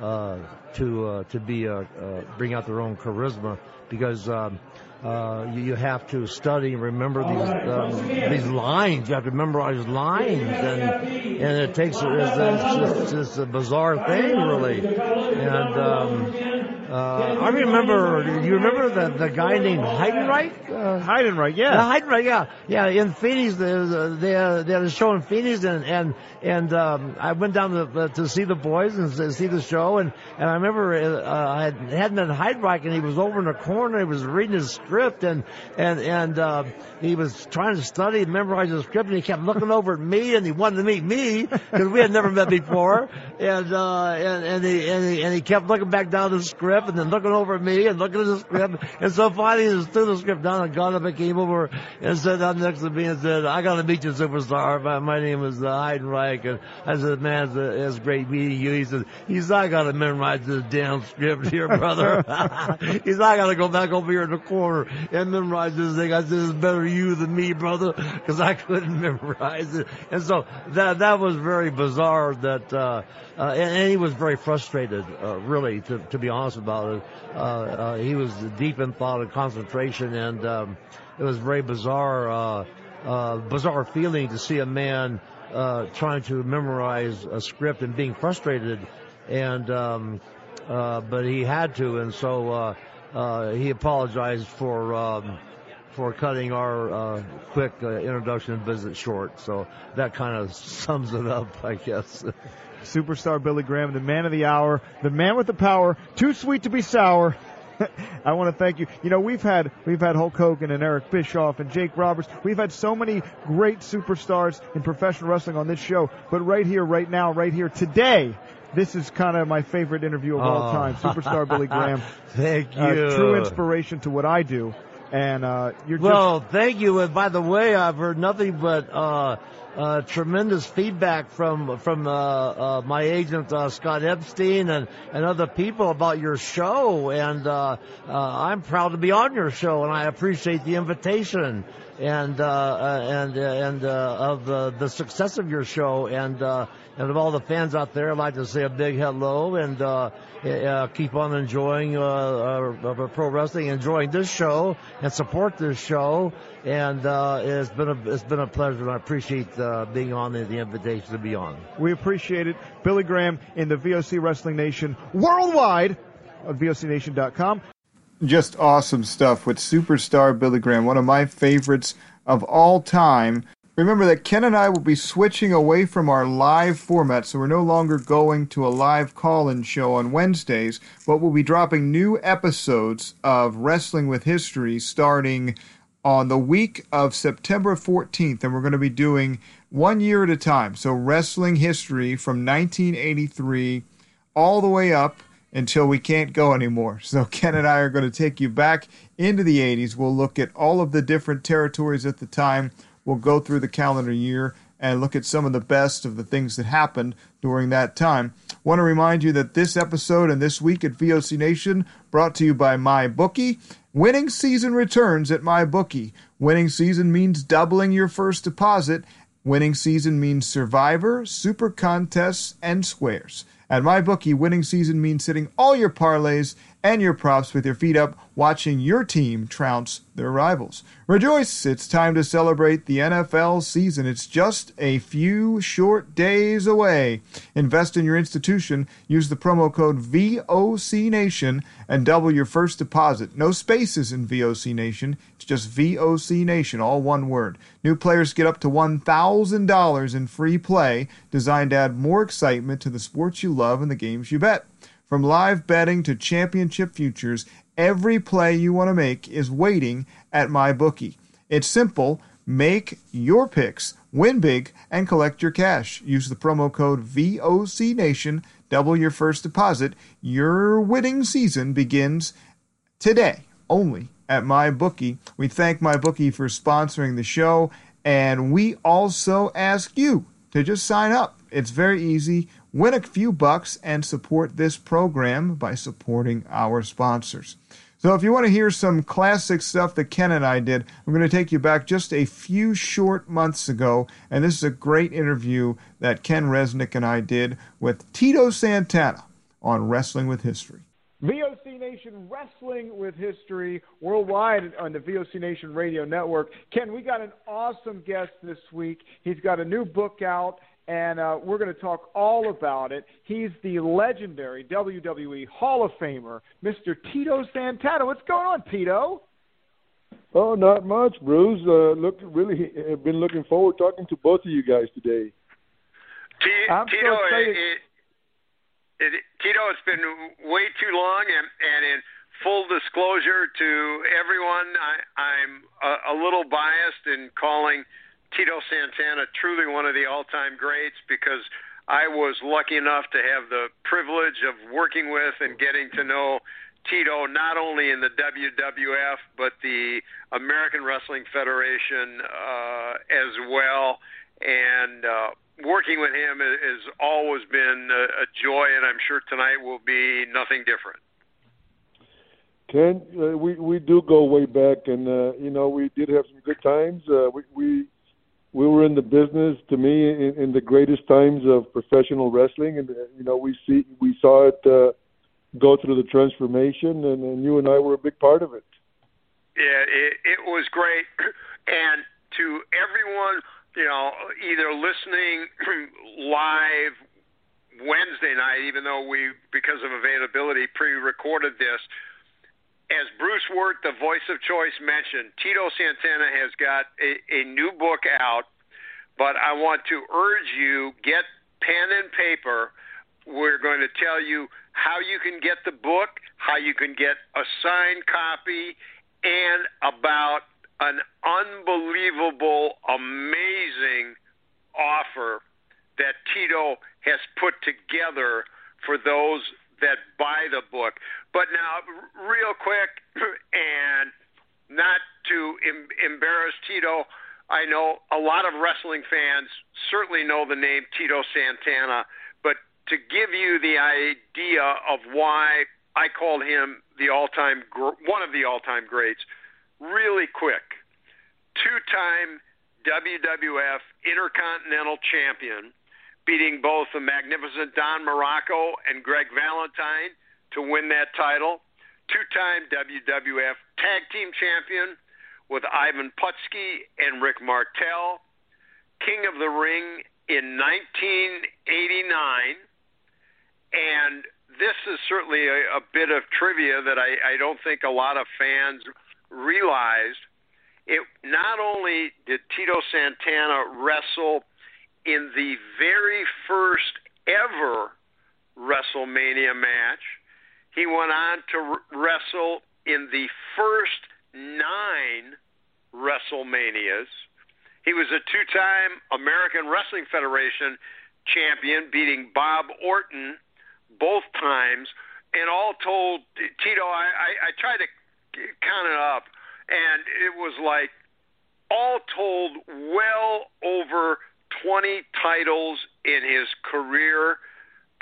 Uh, to uh, to be uh, uh, bring out their own charisma because um, uh, you, you, have to study and remember these um, these lines. You have to memorize lines, and and it takes it's, it's, just, it's a bizarre thing, really. And um, uh, I remember. Do you remember the the guy named Heidenreich? Uh, Heidenreich, yeah. yeah. Heidenreich, yeah, yeah. In Phoenix, they they, they had a show in Phoenix, and and and um, I went down to to see the boys and see the show, and and I remember uh, I had hadn't met Heidenreich, and he was over in the corner. He was reading his script and and and uh, he was trying to study memorize the script, and he kept looking over at me, and he wanted to meet me because we had never met before, and uh, and and he, and he and he kept looking back down the script, and then looking over at me and looking at the script, and so finally he just threw the script down and got up and came over and sat down next to me and said, "I got to meet you, superstar. My, my name is uh, Heidenreich." And I said, "Man, it's, it's great meeting you." He said, "He's I got to memorize this damn script here, brother." He's I got to go back over here in the corner and memorize this thing. I said, it's better you than me, brother, because I couldn't memorize it. And so that, that was very bizarre that, uh, uh, and, and, he was very frustrated, uh, really, to, to be honest about it. Uh, uh, he was deep in thought and concentration, and um, it was very bizarre, uh, uh, bizarre feeling to see a man trying to memorize a script and being frustrated, and um, but he had to, and so he apologized for. Um, for cutting our uh, quick uh, introduction visit short. So that kind of sums it up, I guess. Superstar Billy Graham, the man of the hour, the man with the power, too sweet to be sour. I want to thank you. You know, we've had we've had Hulk Hogan and Eric Bischoff and Jake Roberts. We've had so many great superstars in professional wrestling on this show. But right here, right now, right here today, this is kind of my favorite interview of all Oh. time. Superstar Billy Graham. Thank you. Uh, true inspiration to what I do. And uh, you're just Well, thank you. And by the way, I've heard nothing but uh, uh, tremendous feedback from from uh, uh, my agent uh, Scott Epstein and, and other people about your show, and uh, uh, I'm proud to be on your show, and I appreciate the invitation and uh, uh, and uh, and uh, of uh, the success of your show, and uh, and of all the fans out there, I'd like to say a big hello and uh, keep on enjoying pro wrestling, enjoying this show, and support this show. And it's been a it's been a pleasure, and I appreciate being on and the invitation to be on. We appreciate it. Billy Graham in the VOC Wrestling Nation worldwide at VOCNation.com. Just awesome stuff with superstar Billy Graham, one of my favorites of all time. Remember that Ken and I will be switching away from our live format, so we're no longer going to a live call in show on Wednesdays, but we'll be dropping new episodes of Wrestling with History starting on the week of September 14th, and we're going to be doing one year at a time. So, wrestling history from 1983 all the way up until we can't go anymore. So, Ken and I are going to take you back into the 80s. We'll look at all of the different territories at the time. We'll go through the calendar year and look at some of the best of the things that happened during that time. Want to remind you that this episode and this week at VOC Nation brought to you by MyBookie. Winning season returns at MyBookie. Winning season means doubling your first deposit. Winning season means Survivor, Super Contests, and Squares. At MyBookie, winning season means sitting all your parlays and your props with your feet up, watching your team trounce their rivals. Rejoice! It's time to celebrate the NFL season. It's just a few short days away. Invest in your institution. Use the promo code VOC Nation and double your first deposit. No spaces in VOC Nation. It's just VOC Nation, all one word. New players get up to $1,000 in free play, designed to add more excitement to the sports you love and the games you bet. From live betting to championship futures, every play you want to make is waiting at MyBookie. It's simple. Make your picks, win big, and collect your cash. Use the promo code VOC Nation. Double your first deposit. Your winning season begins today only at MyBookie. We thank MyBookie for sponsoring the show, and we also ask you to just sign up. It's very easy. Win a few bucks and support this program by supporting our sponsors. So, if you want to hear some classic stuff that Ken and I did, I'm going to take you back just a few short months ago, and this is a great interview that Ken Resnick and I did with Tito Santana on Wrestling with History. VOC Nation Wrestling with History worldwide on the VOC Nation Radio Network. Ken, we got an awesome guest this week. He's got a new book out, and uh, we're going to talk all about it. He's the legendary WWE Hall of Famer, Mr. Tito Santana. What's going on, Tito? Oh, not much, Bruce. Uh, look, really, have been looking forward to talking to both of you guys today. T- I'm so Tito, excited. it, it, Tito, it's been way too long, and, and in full disclosure to everyone, I, I'm a, a little biased in calling Tito Santana truly one of the all-time greats because I was lucky enough to have the privilege of working with and getting to know Tito not only in the WWF but the American Wrestling Federation uh, as well, and uh, working with him has always been a, a joy, and I'm sure tonight will be nothing different. Ken, uh, we we do go way back, and uh, you know we did have some good times. Uh, we we we were in the business to me in, in the greatest times of professional wrestling, and uh, you know we see we saw it uh, go through the transformation, and, and you and I were a big part of it. Yeah, it, it was great, and to everyone, you know, either listening live Wednesday night, even though we, because of availability, pre-recorded this. As Bruce Wirt, the voice of choice, mentioned, Tito Santana has got a, a new book out, but I want to urge you get pen and paper. We're going to tell you how you can get the book, how you can get a signed copy, and about an unbelievable, amazing offer that Tito has put together for those that buy the book. But now, real quick, and not to em- embarrass Tito, I know a lot of wrestling fans certainly know the name Tito Santana, but to give you the idea of why I called him the all-time gr- one of the all-time greats, really quick. Two-time WWF Intercontinental Champion, beating both the magnificent Don Muraco and Greg Valentine to win that title. Two time WWF Tag Team Champion with Ivan Putski and Rick Martel. King of the Ring in 1989. And this is certainly a, a bit of trivia that I, I don't think a lot of fans realized. It not only did Tito Santana wrestle in the very first ever WrestleMania match. He went on to wrestle in the first nine WrestleManias. He was a two time American Wrestling Federation champion, beating Bob Orton both times. And all told, Tito, I, I, I tried to count it up, and it was like all told, well over 20 titles in his career,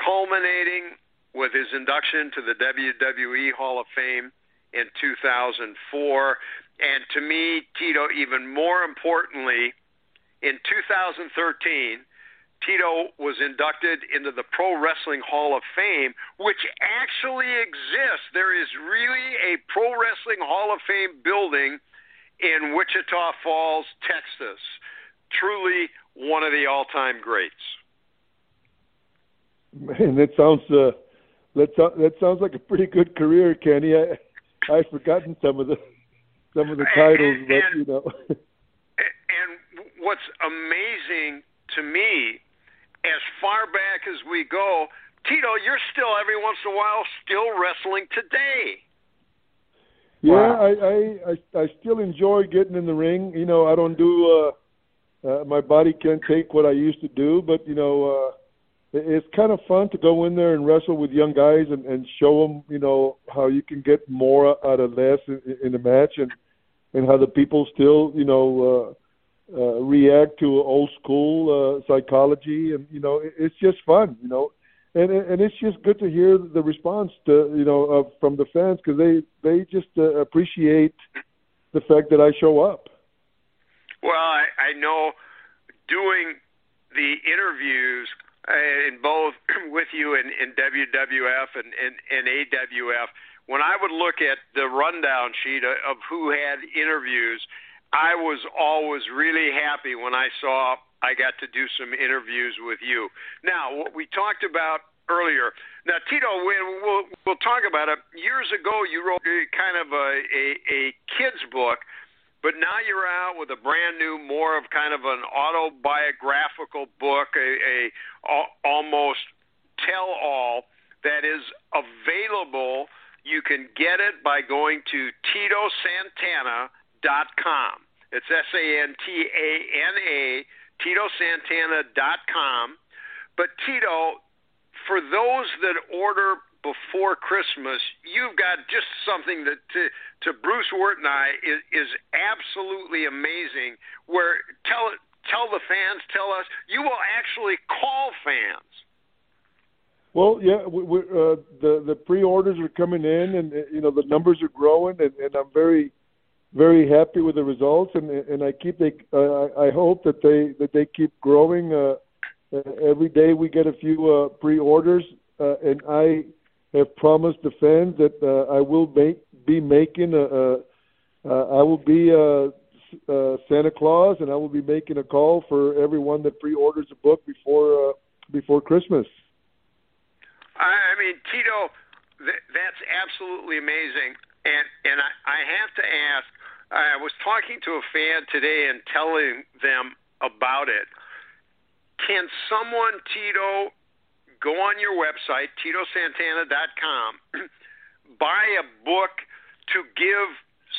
culminating with his induction to the WWE Hall of Fame in 2004. And to me, Tito, even more importantly, in 2013, Tito was inducted into the Pro Wrestling Hall of Fame, which actually exists. There is really a Pro Wrestling Hall of Fame building in Wichita Falls, Texas. Truly one of the all-time greats. Man, that sounds uh, that that sounds like a pretty good career, Kenny. I I've forgotten some of the some of the titles, and, but and, you know. and what's amazing to me, as far back as we go, Tito, you're still every once in a while still wrestling today. Yeah, wow. I, I I I still enjoy getting in the ring. You know, I don't do. uh uh, my body can't take what I used to do, but you know, uh, it's kind of fun to go in there and wrestle with young guys and, and show them, you know, how you can get more out of less in, in a match, and and how the people still, you know, uh, uh, react to old school uh, psychology, and you know, it, it's just fun, you know, and and it's just good to hear the response to you know uh, from the fans because they they just uh, appreciate the fact that I show up. Well, I, I know doing the interviews uh, in both with you in, in WWF and, and, and AWF, when I would look at the rundown sheet of who had interviews, I was always really happy when I saw I got to do some interviews with you. Now, what we talked about earlier. Now, Tito, we, we'll we'll talk about it. Years ago, you wrote kind of a a, a kids book but now you're out with a brand new, more of kind of an autobiographical book, a, a, a almost tell-all that is available. You can get it by going to TitoSantana.com. It's S-A-N-T-A-N-A, TitoSantana.com. But Tito, for those that order before Christmas, you've got just something that to, to Bruce Wirt and I is, is absolutely amazing. Where tell tell the fans, tell us, you will actually call fans. Well, yeah, we, we, uh, the the pre-orders are coming in, and you know the numbers are growing, and, and I'm very very happy with the results, and and I keep they uh, I hope that they that they keep growing. Uh, every day we get a few uh, pre-orders, uh, and I have promised the fans that uh, I will make, be making a, a I will be uh, uh, Santa Claus, and I will be making a call for everyone that pre-orders a book before uh, before Christmas. I mean, Tito, th- that's absolutely amazing, and and I, I have to ask. I was talking to a fan today and telling them about it. Can someone, Tito, go on your website, TitoSantana.com, buy a book to give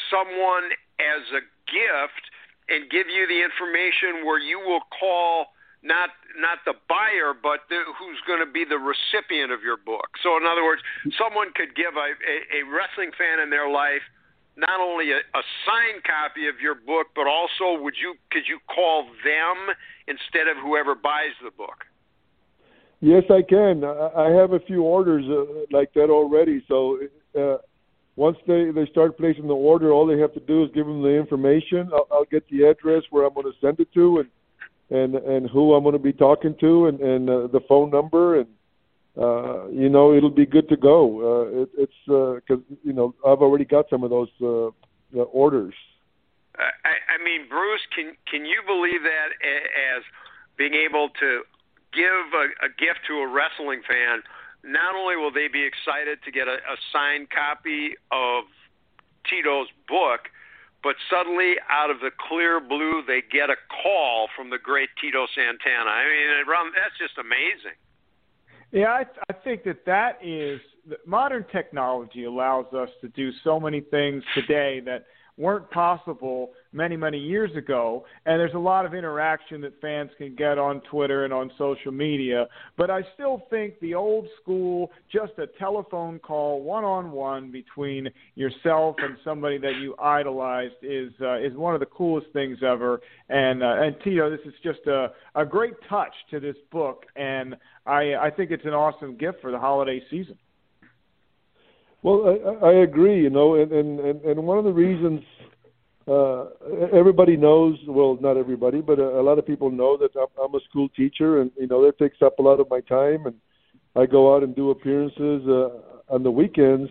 someone as a gift and give you the information where you will call not not the buyer, but the, who's going to be the recipient of your book. So, in other words, someone could give a, a, a wrestling fan in their life not only a, a signed copy of your book, but also would you could you call them instead of whoever buys the book? Yes, I can. I have a few orders uh, like that already. So uh, once they they start placing the order, all they have to do is give them the information. I'll, I'll get the address where I'm going to send it to, and and and who I'm going to be talking to, and and uh, the phone number, and uh, you know it'll be good to go. Uh, it, it's because uh, you know I've already got some of those uh, uh, orders. I, I mean, Bruce, can can you believe that as being able to give a, a gift to a wrestling fan? not only will they be excited to get a, a signed copy of Tito's book, but suddenly out of the clear blue they get a call from the great Tito Santana. I mean, that's just amazing. Yeah, I, I think that that is modern technology allows us to do so many things today that weren't possible many, many years ago. And there's a lot of interaction that fans can get on Twitter and on social media. But I still think the old school, just a telephone call one on one between yourself and somebody that you idolized is uh, is one of the coolest things ever. And uh, and Tito, this is just a a great touch to this book, and I I think it's an awesome gift for the holiday season. Well, I, I agree. You know, and and and one of the reasons uh, everybody knows, well, not everybody, but a, a lot of people know that I'm, I'm a school teacher, and you know that takes up a lot of my time, and I go out and do appearances uh, on the weekends.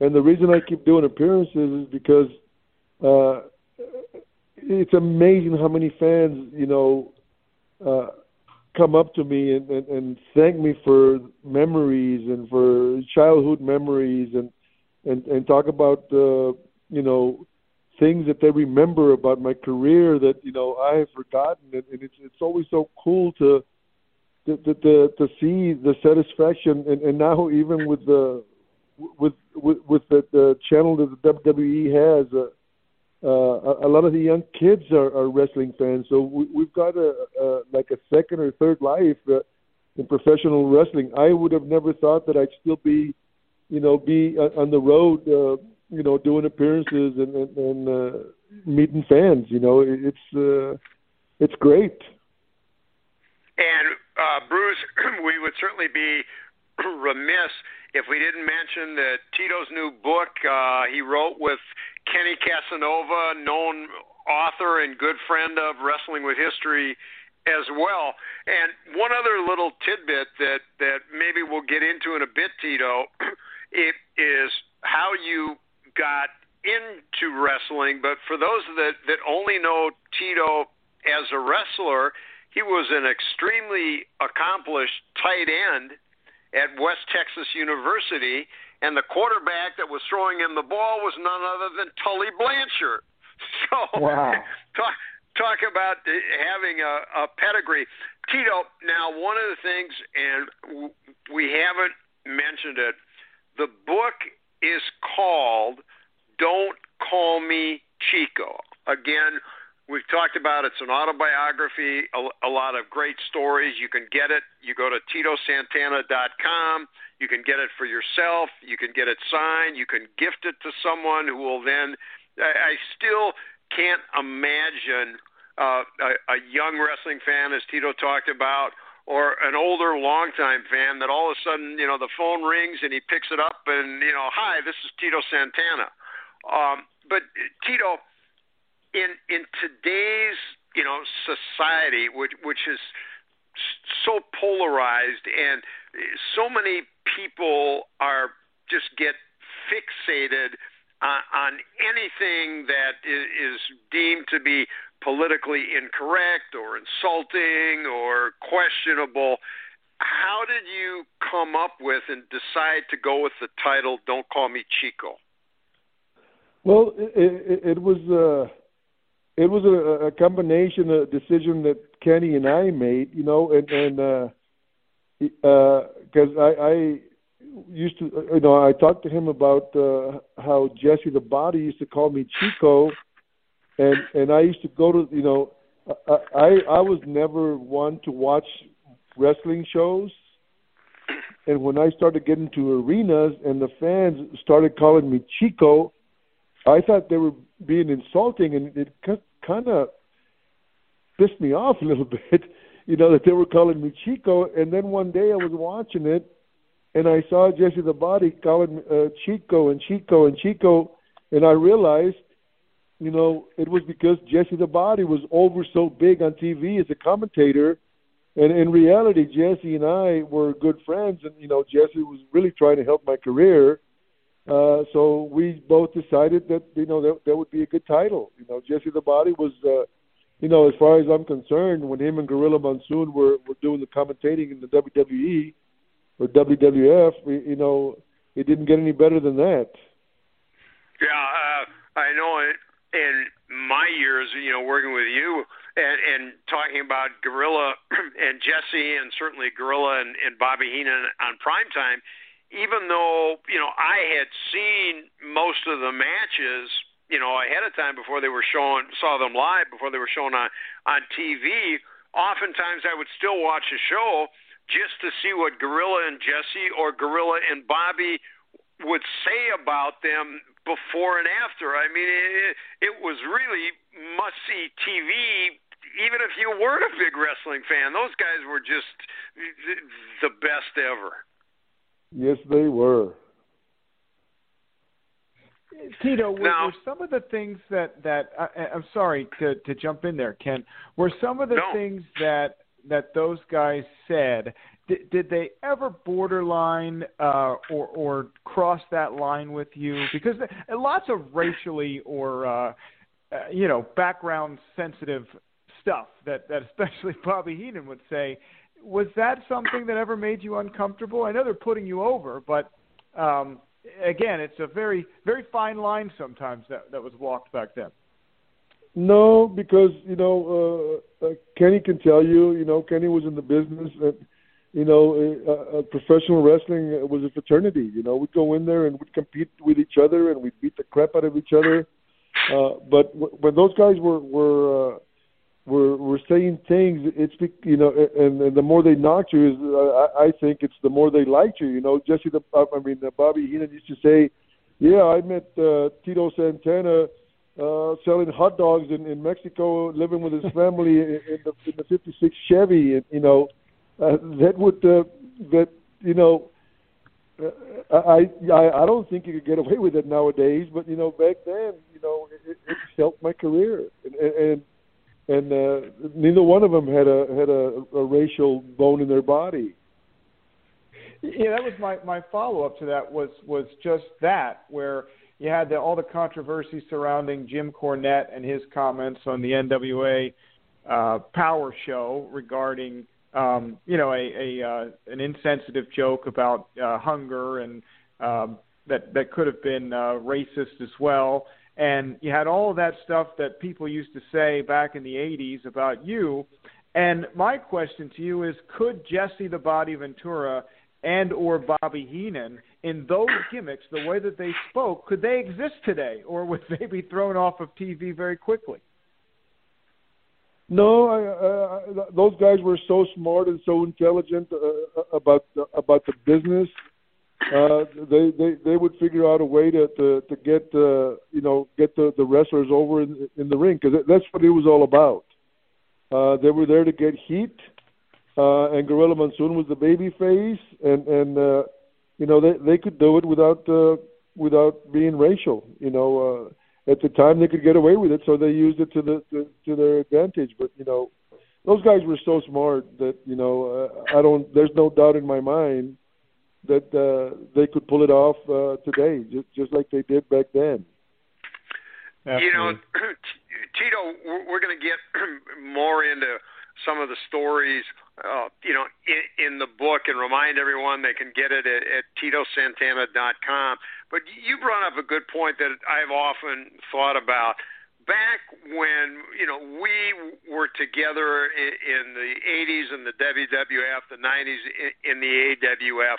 And the reason I keep doing appearances is because uh, it's amazing how many fans, you know, uh, come up to me and, and, and thank me for memories and for childhood memories and and and talk about uh, you know things that they remember about my career that you know I have forgotten. And, and it's it's always so cool to to to, to, see the satisfaction. And, and now even with the with with with the, the channel that the WWE has uh, uh, a, a lot of the young kids are, are wrestling fans, so we, we've got a, a like a second or third life uh, in professional wrestling. I would have never thought that I'd still be, you know, be on the road, uh, you know, doing appearances and and, and uh, meeting fans. You know, it's uh, it's great. And uh, Bruce, we would certainly be remiss if we didn't mention that Tito's new book uh, he wrote with Kenny Casanova, known author and good friend of Wrestling with History as well. And one other little tidbit that, that maybe we'll get into in a bit, Tito, it is how you got into wrestling. But for those that, that only know Tito as a wrestler, he was an extremely accomplished tight end at West Texas University and the quarterback that was throwing him the ball was none other than Tully Blanchard. So wow. talk talk about having a, a pedigree. Tito, now one of the things, and we haven't mentioned it, the book is called "Don't Call Me Chico." Again, we've talked about it's an autobiography, a, a lot of great stories. You can get it. You go to TitoSantana.com. You can get it for yourself. You can get it signed. You can gift it to someone who will then. I, I still can't imagine uh, a, a young wrestling fan, as Tito talked about, or an older, longtime fan that all of a sudden, you know, the phone rings and he picks it up and, you know, hi, this is Tito Santana. Um, but Tito, in in today's you know society, which which is so polarized, and so many people are just get fixated on, on anything that is deemed to be politically incorrect or insulting or questionable. How did you come up with and decide to go with the title "Don't Call Me Chico"? Well, it, it, it was uh, it was a, a combination, a decision that Kenny and I made, you know, and and because uh, uh, I, I used to, you know, I talked to him about uh, how Jesse the Body used to call me Chico, and and I used to go to, you know, I I, was never one to watch wrestling shows. And when I started getting to arenas and the fans started calling me Chico, I thought they were being insulting, and it kind of pissed me off a little bit, you know, that they were calling me Chico. And then one day I was watching it, and I saw Jesse the Body calling uh, Chico and Chico and Chico, and I realized, you know, it was because Jesse the Body was over so big on TV as a commentator. And in reality, Jesse and I were good friends, and you know, Jesse was really trying to help my career uh, so we both decided that you know that, that would be a good title. You know, Jesse the Body was, uh, you know, as far as I'm concerned, when him and Gorilla Monsoon were were doing the commentating in the WWE or WWF, you know, it didn't get any better than that. Yeah, uh, I know it. In my years, you know, working with you and, and talking about Gorilla and Jesse, and certainly Gorilla and, and Bobby Heenan on primetime even though you know I had seen most of the matches, you know, ahead of time before they were showing, saw them live before they were shown on on TV. Oftentimes, I would still watch a show just to see what Gorilla and Jesse or Gorilla and Bobby would say about them before and after. I mean, it, it was really must see TV. Even if you weren't a big wrestling fan, those guys were just the best ever. Yes, they were. Tito, were, were some of the things that that I, I'm sorry to to jump in there, Ken. Were some of the no. things that that those guys said did, did they ever borderline uh, or or cross that line with you? Because lots of racially or uh, uh, you know background sensitive stuff that that especially Bobby Heenan would say was that something that ever made you uncomfortable? I know they're putting you over, but um, again, it's a very very fine line sometimes that that was walked back then. No, because you know uh, uh, Kenny can tell you. You know, Kenny was in the business. And, you know, uh, uh, professional wrestling was a fraternity. You know, we'd go in there and we'd compete with each other and we'd beat the crap out of each other. Uh, but w- when those guys were were uh, were were saying things. It's you know, and, and the more they knocked you, is uh, I, think it's the more they liked you. You know, Jesse the I mean uh, Bobby Heenan used to say, "Yeah, I met uh, Tito Santana." Uh, selling hot dogs in, in Mexico, living with his family in, in the in the '56 Chevy, and you know uh, that would uh, that you know uh, I I I don't think you could get away with it nowadays, but you know back then you know it, it helped my career, and, and and uh, neither one of them had a had a, a racial bone in their body. Yeah, that was my my follow up to that was was just that where you had the, all the controversy surrounding Jim Cornette and his comments on the NWA uh, Power Show regarding um, you know a, a uh, an insensitive joke about uh, hunger and um, that that could have been uh, racist as well and you had all of that stuff that people used to say back in the 80s about you. And my question to you is could Jesse the Body Ventura and or Bobby Heenan in those gimmicks, the way that they spoke, could they exist today or would they be thrown off of TV very quickly? No, I, uh, those guys were so smart and so intelligent uh, about about the business uh, they they they would figure out a way to to, to get uh, you know get the the wrestlers over in in the ring because that's what it was all about. Uh, they were there to get heat, uh, and Gorilla Monsoon was the baby face, and and uh, you know they they could do it without uh, without being racial. You know, uh, at the time they could get away with it, so they used it to the to, to their advantage. But you know, those guys were so smart that you know uh, I don't. There's no doubt in my mind that uh, they could pull it off uh, today, just just like they did back then. Absolutely. You know, Tito, we're going to get more into some of the stories, uh, you know, in, in the book, and remind everyone they can get it at, at TitoSantana.com. But you brought up a good point that I've often thought about back when you know we were together in, in the 80s in the WWF, the 90s in, in the AWF,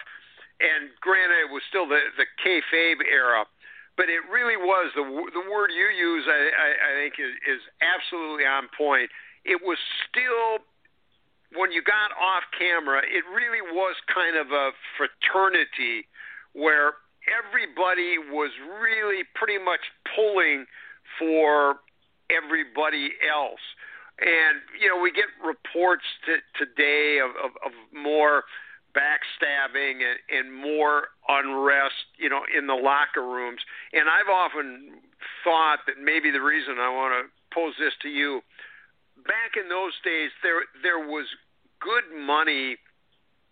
and granted it was still the the kayfabe era, but it really was the the word you use. I, I, I think is, is absolutely on point. It was still when you got off camera, it really was kind of a fraternity where everybody was really pretty much pulling for everybody else. And you know, we get reports to, today of, of, of more backstabbing and, and more unrest, you know, in the locker rooms. And I've often thought that maybe the reason I want to pose this to you, back in those days, there there was good money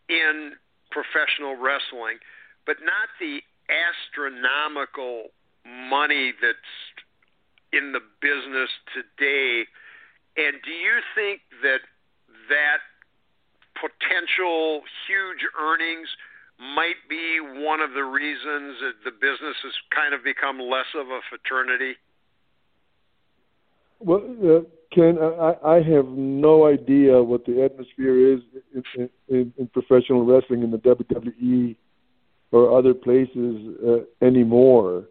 in professional wrestling, but not the astronomical money that's in the business today. And do you think that that potential huge earnings might be one of the reasons that the business has kind of become less of a fraternity? Well, uh, Ken, I, I have no idea what the atmosphere is in, in, in professional wrestling in the WWE or other places uh, anymore.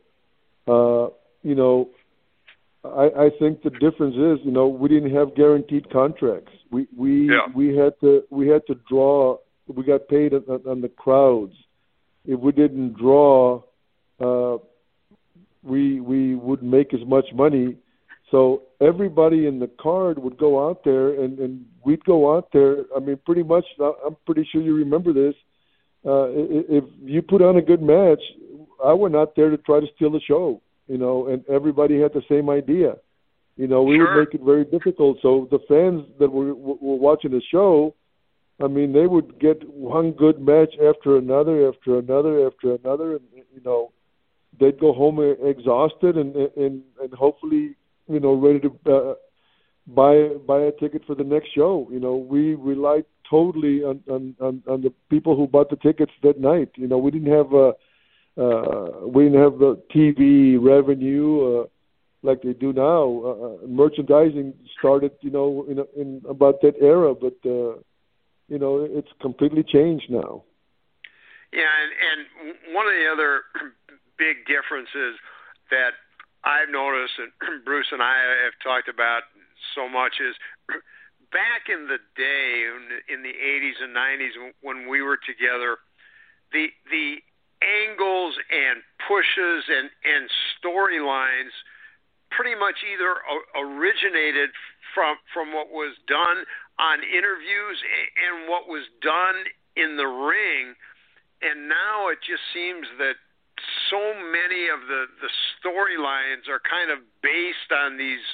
Uh, you know, I, I think the difference is, you know, we didn't have guaranteed contracts. We we yeah. we had to we had to draw. We got paid on, on the crowds. If we didn't draw, uh, we we wouldn't make as much money. So everybody in the card would go out there, and and we'd go out there. I mean, pretty much. I'm pretty sure you remember this. Uh, if you put on a good match, I went out there to try to steal the show you know, and everybody had the same idea. You know, we sure. would make it very difficult. So the fans that were, were watching the show, I mean, they would get one good match after another, after another, after another, and you know, they'd go home exhausted and and and hopefully, you know, ready to uh, buy buy a ticket for the next show. You know, we relied totally on on on, on the people who bought the tickets that night. You know, we didn't have a uh, we didn't have the TV revenue uh, like they do now. Uh, uh, merchandising started, you know, in, in about that era, but uh, you know, it's completely changed now. Yeah, and, and one of the other big differences that I've noticed, and Bruce and I have talked about so much, is back in the day, in the 80s and 90s, when we were together, the the angles and pushes and, and storylines pretty much either originated from from what was done on interviews and what was done in the ring. And now it just seems that so many of the the storylines are kind of based on these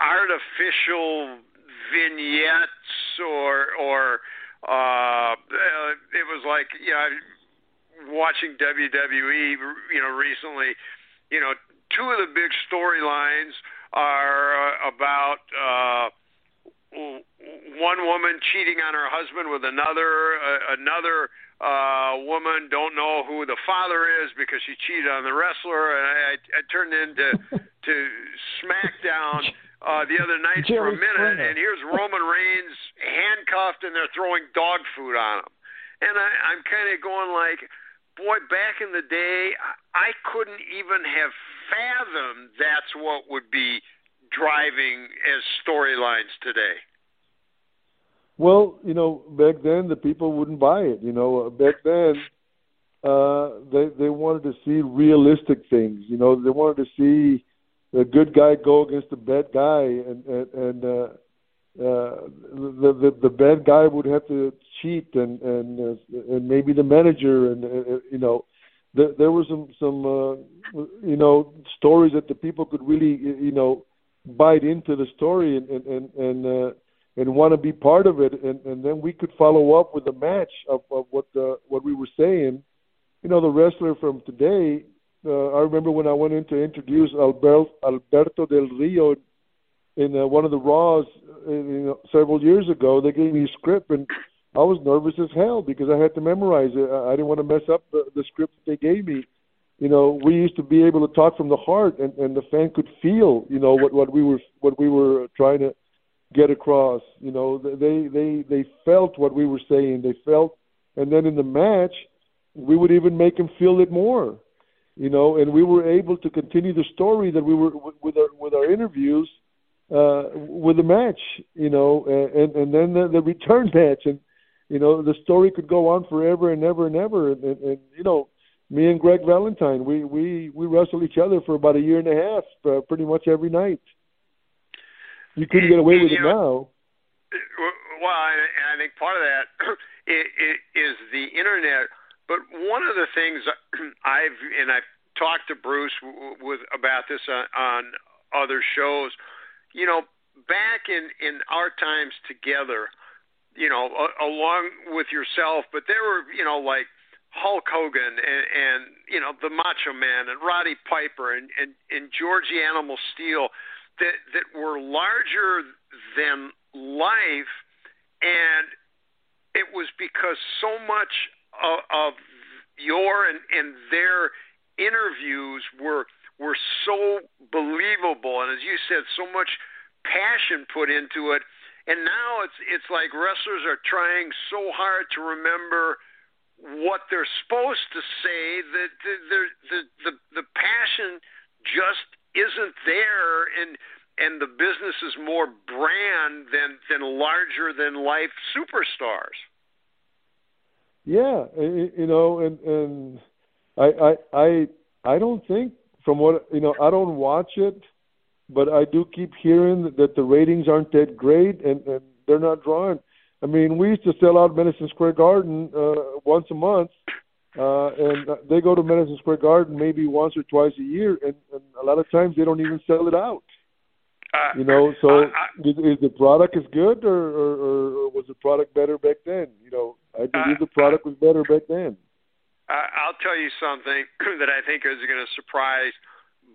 artificial vignettes or or uh it was like you know watching WWE, you know, recently, you know, two of the big storylines are uh, about uh, one woman cheating on her husband with another, uh, another uh, woman don't know who the father is because she cheated on the wrestler, and I, I turned into to SmackDown. Uh, the other night Jerry for a minute, Springer. and here's Roman Reigns handcuffed, and they're throwing dog food on him, and I, I'm kind of going like, boy, back in the day, I couldn't even have fathomed that's what would be driving as storylines today. Well, you know, back then the people wouldn't buy it. You know, back then uh, they they wanted to see realistic things. You know, they wanted to see the good guy go against the bad guy, and and, and uh, uh, the, the the bad guy would have to cheat, and and uh, and maybe the manager, and uh, you know, there there were some some uh, you know stories that the people could really you know bite into the story, and and and and, uh, and want to be part of it, and, and then we could follow up with a match of, of what the what we were saying. You know, the wrestler from today. Uh, I remember when I went in to introduce Alberto, Alberto Del Rio in uh, one of the Raws uh, you know, several years ago. They gave me a script, and I was nervous as hell because I had to memorize it. I didn't want to mess up the, the script that they gave me. You know, we used to be able to talk from the heart, and, and the fan could feel, you know, what what we were what we were trying to get across. You know, they they they felt what we were saying. They felt, and then in the match, we would even make them feel it more. You know, and we were able to continue the story that we were with our with our interviews uh, with the match. You know, and and then the, the return match, and you know the story could go on forever and ever and ever. And, and, and you know, me and Greg Valentine, we we we wrestled each other for about a year and a half, uh, pretty much every night. You couldn't get away with it now. Well, I, I think part of that is the internet. But one of the things I've and I've talked to Bruce with about this on, on other shows. You know, back in in our times together, you know, along with yourself, but there were you know like Hulk Hogan and, and you know the Macho Man and Roddy Piper and and, and Georgie Animal Steele that that were larger than life, and it was because so much of, of your and, and their interviews were were so believable, and as you said, so much passion put into it. And now it's it's like wrestlers are trying so hard to remember what they're supposed to say that the the the, the, the passion just isn't there and and the business is more brand than than larger than life superstars. Yeah, you know, and and I I I I don't think from what you know I don't watch it, but I do keep hearing that the ratings aren't that great and and they're not drawing. I mean, we used to sell out Madison Square Garden uh, once a month, uh, and they go to Madison Square Garden maybe once or twice a year, and, and a lot of times they don't even sell it out. Uh, you know, so uh, is, is the product as good, or, or, or was the product better back then? You know, I believe uh, the product was better back then. I'll tell you something that I think is going to surprise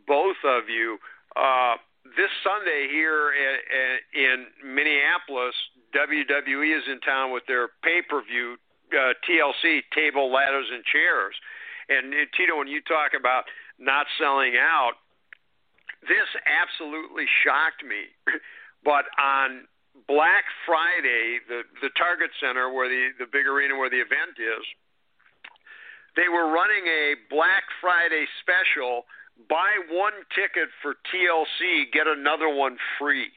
both of you. Uh, this Sunday here in, in Minneapolis, WWE is in town with their pay-per-view uh, TLC table, ladders, and chairs. And uh, Tito, when you talk about not selling out, this absolutely shocked me. but on Black Friday, the the Target Center, where the the big arena where the event is, they were running a Black Friday special buy one ticket for TLC, get another one free.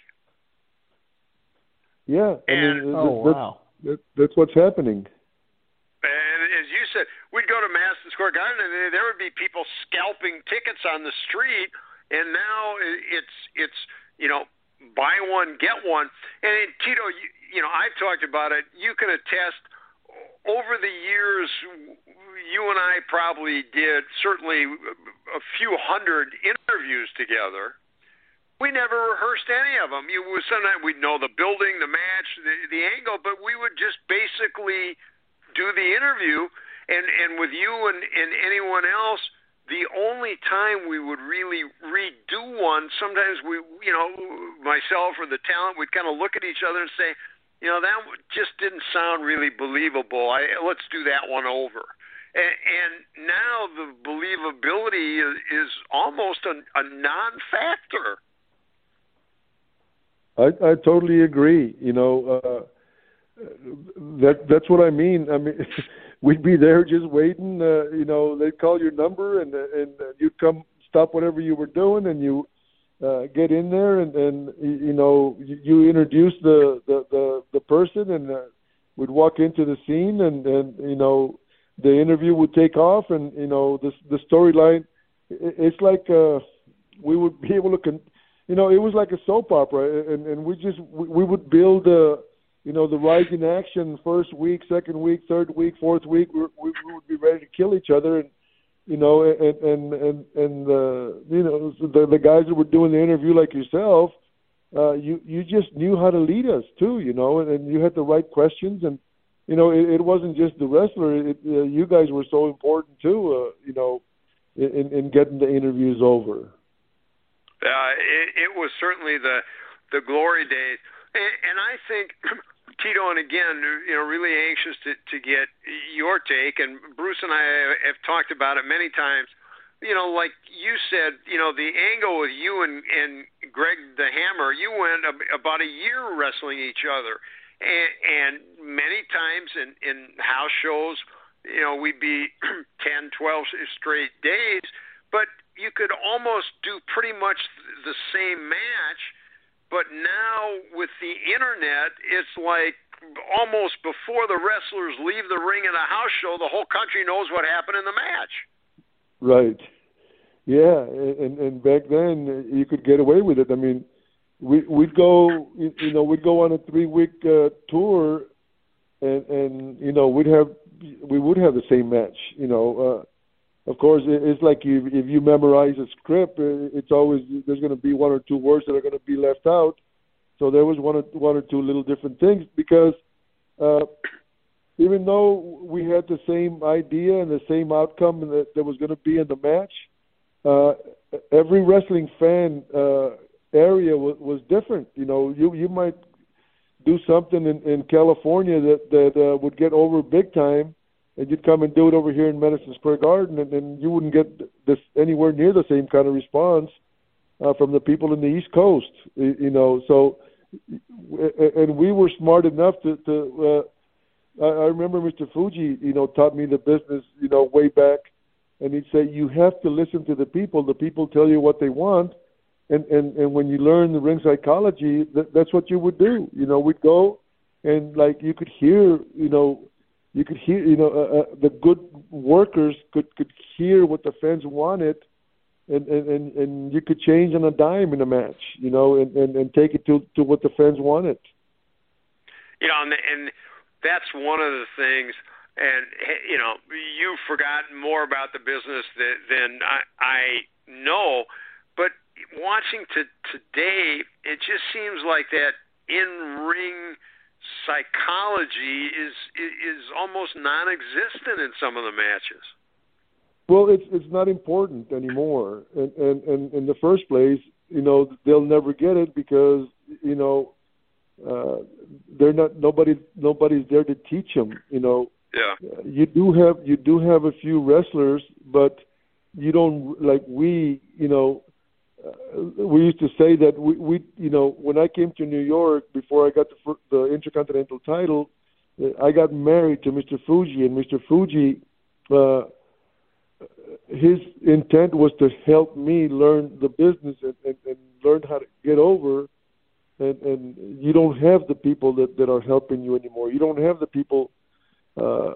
Yeah, I and, mean, oh that, wow, that, that's what's happening. And as you said, we'd go to Madison Square Garden, and there would be people scalping tickets on the street. And now it's it's you know buy one get one. And Tito, you, you know I've talked about it. You can attest over the years you and I probably did certainly a few hundred interviews together. We never rehearsed any of them. You sometimes we'd know the building, the match, the, the angle, but we would just basically do the interview. And and with you and, and anyone else, the only time we would really redo one, sometimes we, you know, myself or the talent, would kind of look at each other and say, you know, that just didn't sound really believable. I, let's do that one over and, now the believability is, is almost a, a non-factor. I, I totally agree. You know, uh, that that's what I mean. I mean, we'd be there just waiting. Uh, you know, they'd call your number and and you'd come stop whatever you were doing and you uh, get in there and and you know you, introduce the the the, the person and uh, we'd walk into the scene and and you know the interview would take off, and you know the the storyline. It's like uh, we would be able to, con- you know, it was like a soap opera, and and we just we, we would build uh you know, the rising action first week, second week, third week, fourth week. We, we, would be ready to kill each other, and you know, and and and and uh, you know, the the guys that were doing the interview like yourself, uh, you you just knew how to lead us too, you know, and, and you had the right questions, and you know, it, it wasn't just the wrestler. It, uh, you guys were so important too, uh, you know, in, in getting the interviews over. Uh, it, it was certainly the the glory days, and, and I think Tito, and again, you know, really anxious to to get your take. And Bruce and I have talked about it many times you know, like you said, you know, the angle with you and and Greg the Hammer, you went about a year wrestling each other, and, and many times in in house shows, you know, we'd be 10, 12 straight days, but you could almost do pretty much the same match. But now with the internet, it's like almost before the wrestlers leave the ring in a house show, the whole country knows what happened in the match. Right. Yeah, and and back then you could get away with it. I mean, we we'd go, you know, we'd go on a three week uh, tour, and and you know we'd have we would have the same match. You know, uh, of course it's like you, if you memorize a script, uh, it's always there's going to be one or two words that are going to be left out. So there was one or one or two little different things because uh, even though we had the same idea and the same outcome that, that was going to be in the match, uh, every wrestling fan uh, area was, was different. You know, you you might do something in, in California that that uh, would get over big time, and you'd come and do it over here in Madison Square Garden, and, and you wouldn't get this anywhere near the same kind of response uh, from the people in the East Coast. You know, so and we were smart enough to to. Uh, I remember Mr. Fuji, you know, taught me the business, you know, way back, and he'd say you have to listen to the people. The people tell you what they want, and and and when you learn the ring psychology, that, that's what you would do. You know, we'd go, and like you could hear, you know, you could hear, you know, uh, uh, the good workers could could hear what the fans wanted, and and and, and you could change on a dime in a match, you know, and and, and take it to to what the fans wanted. You know, and, and that's one of the things. And you know, you've forgotten more about the business than, than I, I know. But watching to today, it just seems like that in ring psychology is is almost non-existent in some of the matches. Well, it's it's not important anymore, and and, and in the first place, you know, they'll never get it because you know uh, they're not nobody nobody's there to teach them. You know, yeah. You do have you do have a few wrestlers, but you don't like we. You know, uh, we used to say that we, we you know when I came to New York before I got the the intercontinental title, uh, I got married to Mr. Fuji, and Mr. Fuji. Uh, his intent was to help me learn the business and, and, and learn how to get over and and you don't have the people that that are helping you anymore. You don't have the people uh,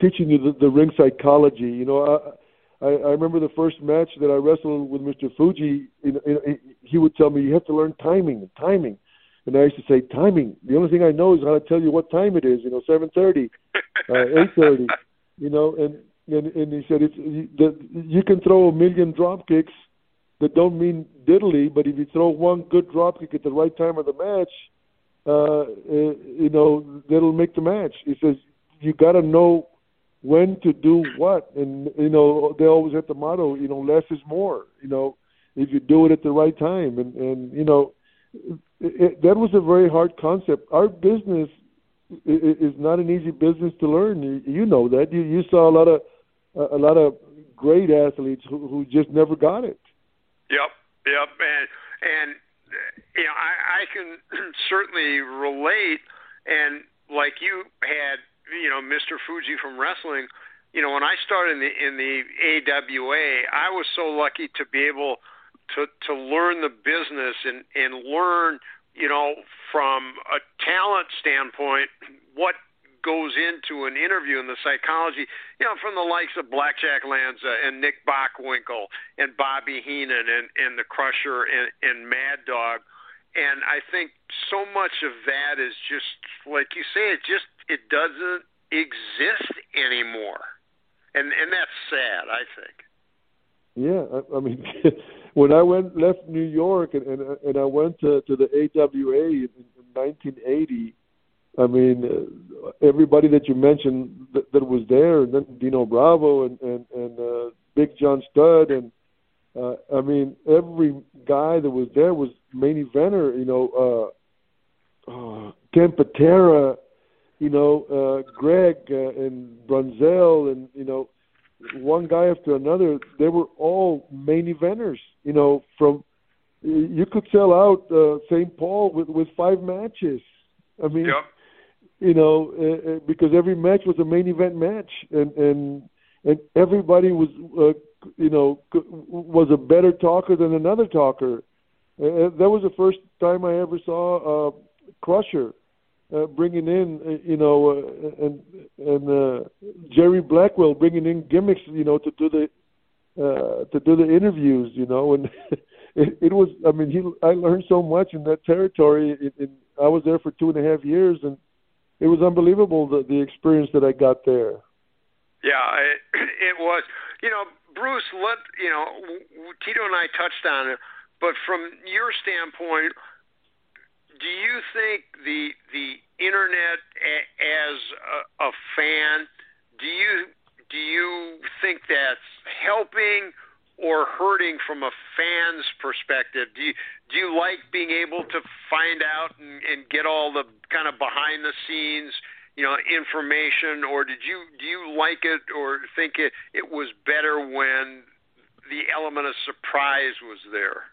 teaching you the, the ring psychology. You know, I, I remember the first match that I wrestled with Mr. Fuji. You know, he would tell me you have to learn timing, timing. And I used to say timing. The only thing I know is how to tell you what time it is. You know, seven thirty, uh, eight thirty. You know, and and and he said it's you, that you can throw a million drop kicks that don't mean diddly, but if you throw one good drop kick at the right time of the match, uh, uh, you know that'll make the match. He says you got to know when to do what, and you know they always have the motto, you know, less is more. You know, if you do it at the right time, and and you know, it, it, that was a very hard concept. Our business is not an easy business to learn. You, you know that. You you saw a lot of a lot of great athletes who, who just never got it. Yep, yep, and and you know I, I can certainly relate. And like you had, you know, Mr. Fuji from wrestling. You know, when I started in the in the AWA, I was so lucky to be able to to learn the business and and learn, you know, from a talent standpoint what goes into an interview and the psychology, you know, from the likes of Blackjack Lanza and Nick Bockwinkel and Bobby Heenan and, and the Crusher and, and Mad Dog. And I think so much of that is just like you say, it just it doesn't exist anymore. And and that's sad, I think. Yeah, I, I mean when I went left New York and and, and I went to to the AWA in, in 1980. I mean, uh, everybody that you mentioned that, that was there, and then Dino Bravo and and and uh, Big John Studd, and uh, I mean, every guy that was there was main eventer. You know, uh, uh, Ken Patera, you know, uh, Greg uh, and Brunzell, and you know, one guy after another. They were all main eventers. You know, from you could sell out uh, St. Paul with with five matches. I mean, Yep. you know, uh, uh, because every match was a main event match, and and and everybody was, uh, you know, was a better talker than another talker. Uh, that was the first time I ever saw uh, Crusher uh, bringing in, uh, you know, uh, and and uh, Jerry Blackwell bringing in gimmicks, you know, to do the uh, to do the interviews, you know, and it, it was. I mean, he. I learned so much in that territory. In, in, I was there for two and a half years, and it was unbelievable the the experience that I got there. Yeah, it, it was. You know, Bruce, let you know, Tito and I touched on it, but from your standpoint, do you think the the internet a- as a, a fan, do you do you think that's helping or hurting from a fan's perspective? Do you do you like being able to find out and, and get all the kind of behind the scenes, you know, information, or did you do you like it or think it it was better when the element of surprise was there?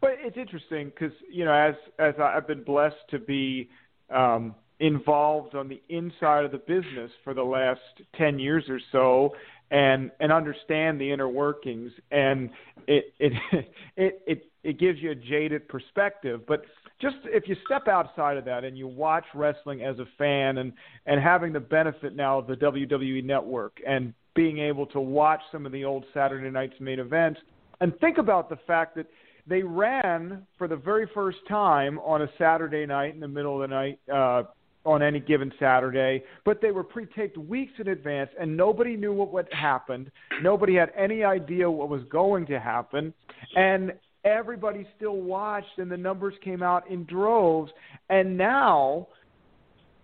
But it's interesting because you know, as as I've been blessed to be um, involved on the inside of the business for the last ten years or so, and and understand the inner workings, and it it it it, it gives you a jaded perspective, but. Just if you step outside of that and you watch wrestling as a fan and and having the benefit now of the WWE network and being able to watch some of the old Saturday night's main events and think about the fact that they ran for the very first time on a Saturday night in the middle of the night uh, on any given Saturday, but they were pre-taped weeks in advance, and nobody knew what would happen. Nobody had any idea what was going to happen, and everybody still watched, and the numbers came out in droves. And now,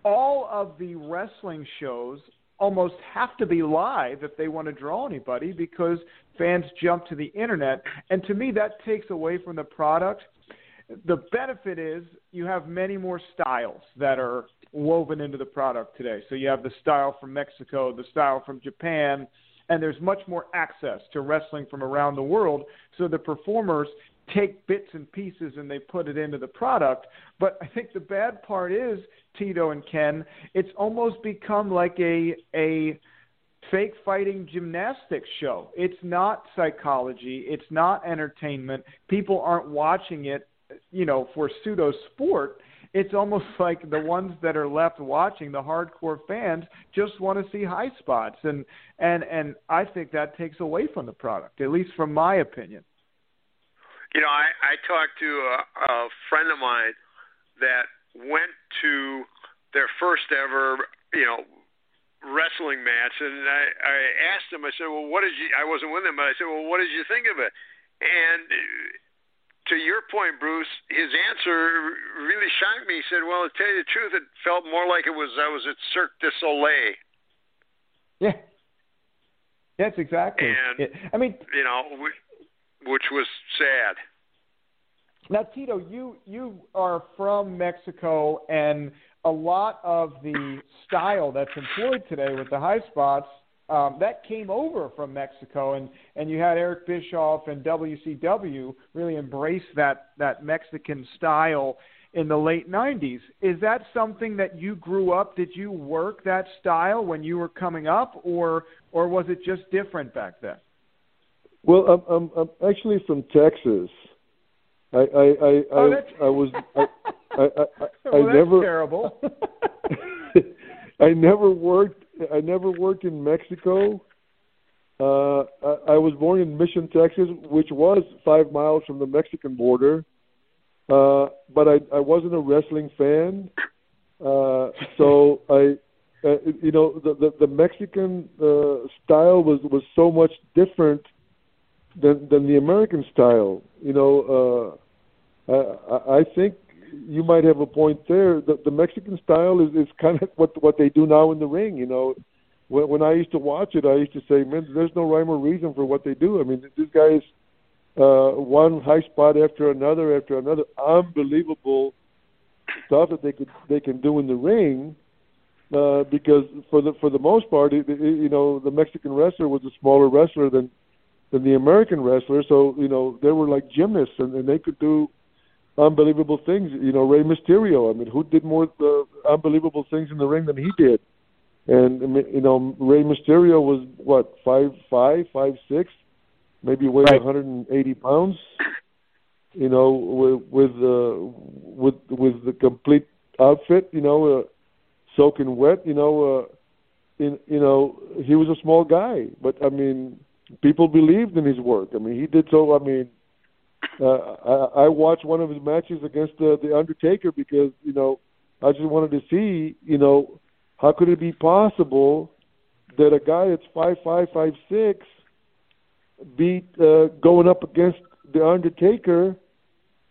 all of the wrestling shows almost have to be live if they want to draw anybody because fans jump to the internet. And to me, that takes away from the product. The benefit is you have many more styles that are woven into the product today. So you have the style from Mexico, the style from Japan, and there's much more access to wrestling from around the world. So the performers take bits and pieces and they put it into the product. But I think the bad part is Tito and Ken, it's almost become like a a fake fighting gymnastics show. It's not psychology, it's not entertainment. People aren't watching it, you know, for pseudo sport. It's almost like the ones that are left watching, the hardcore fans, just want to see high spots, and and and I think that takes away from the product, at least from my opinion. You know, I, I talked to a, a friend of mine that went to their first ever, you know, wrestling match, and I, I asked him. I said, "Well, what did you?" I wasn't with him, but I said, "Well, what did you think of it?" And to your point, Bruce, his answer really shocked me. He said, "Well, to tell you the truth, it felt more like it was I was at Cirque du Soleil." Yeah, that's exactly. And it. I mean, you know, which was sad. Now, Tito, you you are from Mexico, and a lot of the style that's employed today with the high spots um, that came over from Mexico, and and you had Eric Bischoff and WCW really embrace that that Mexican style in the late 90s. Is that something that you grew up? Did you work that style when you were coming up, or or was it just different back then? Well, I'm I'm, I'm actually from Texas. I I I oh, I, I was I I, I, I well, never terrible. I never worked I never worked in Mexico. Uh, I, I was born in Mission, Texas, which was five miles from the Mexican border. Uh, but I, I wasn't a wrestling fan, uh, so I, uh, you know, the the, the Mexican uh, style was was so much different than than the American style. You know, uh, I, I think you might have a point there. The, the Mexican style is is kind of what what they do now in the ring. You know, when, when I used to watch it, I used to say, man, there's no rhyme or reason for what they do. I mean, these guys, uh, one high spot after another after another, unbelievable stuff that they could they can do in the ring. Uh, because for the for the most part, it, it, you know, the Mexican wrestler was a smaller wrestler than than the American wrestler. So you know, they were like gymnasts, and, and they could do unbelievable things. You know, Rey Mysterio. I mean, who did more uh, unbelievable things in the ring than he did? And you know, Rey Mysterio was what five five five six, maybe weighed right. 180 pounds. You know, with with uh, with with the complete outfit. You know. Uh, soaking wet. You know, uh, in you know he was a small guy, but I mean people believed in his work. I mean he did so. I mean uh, I, I watched one of his matches against the, the Undertaker because you know I just wanted to see you know how could it be possible that a guy that's five five five six beat uh, going up against the Undertaker,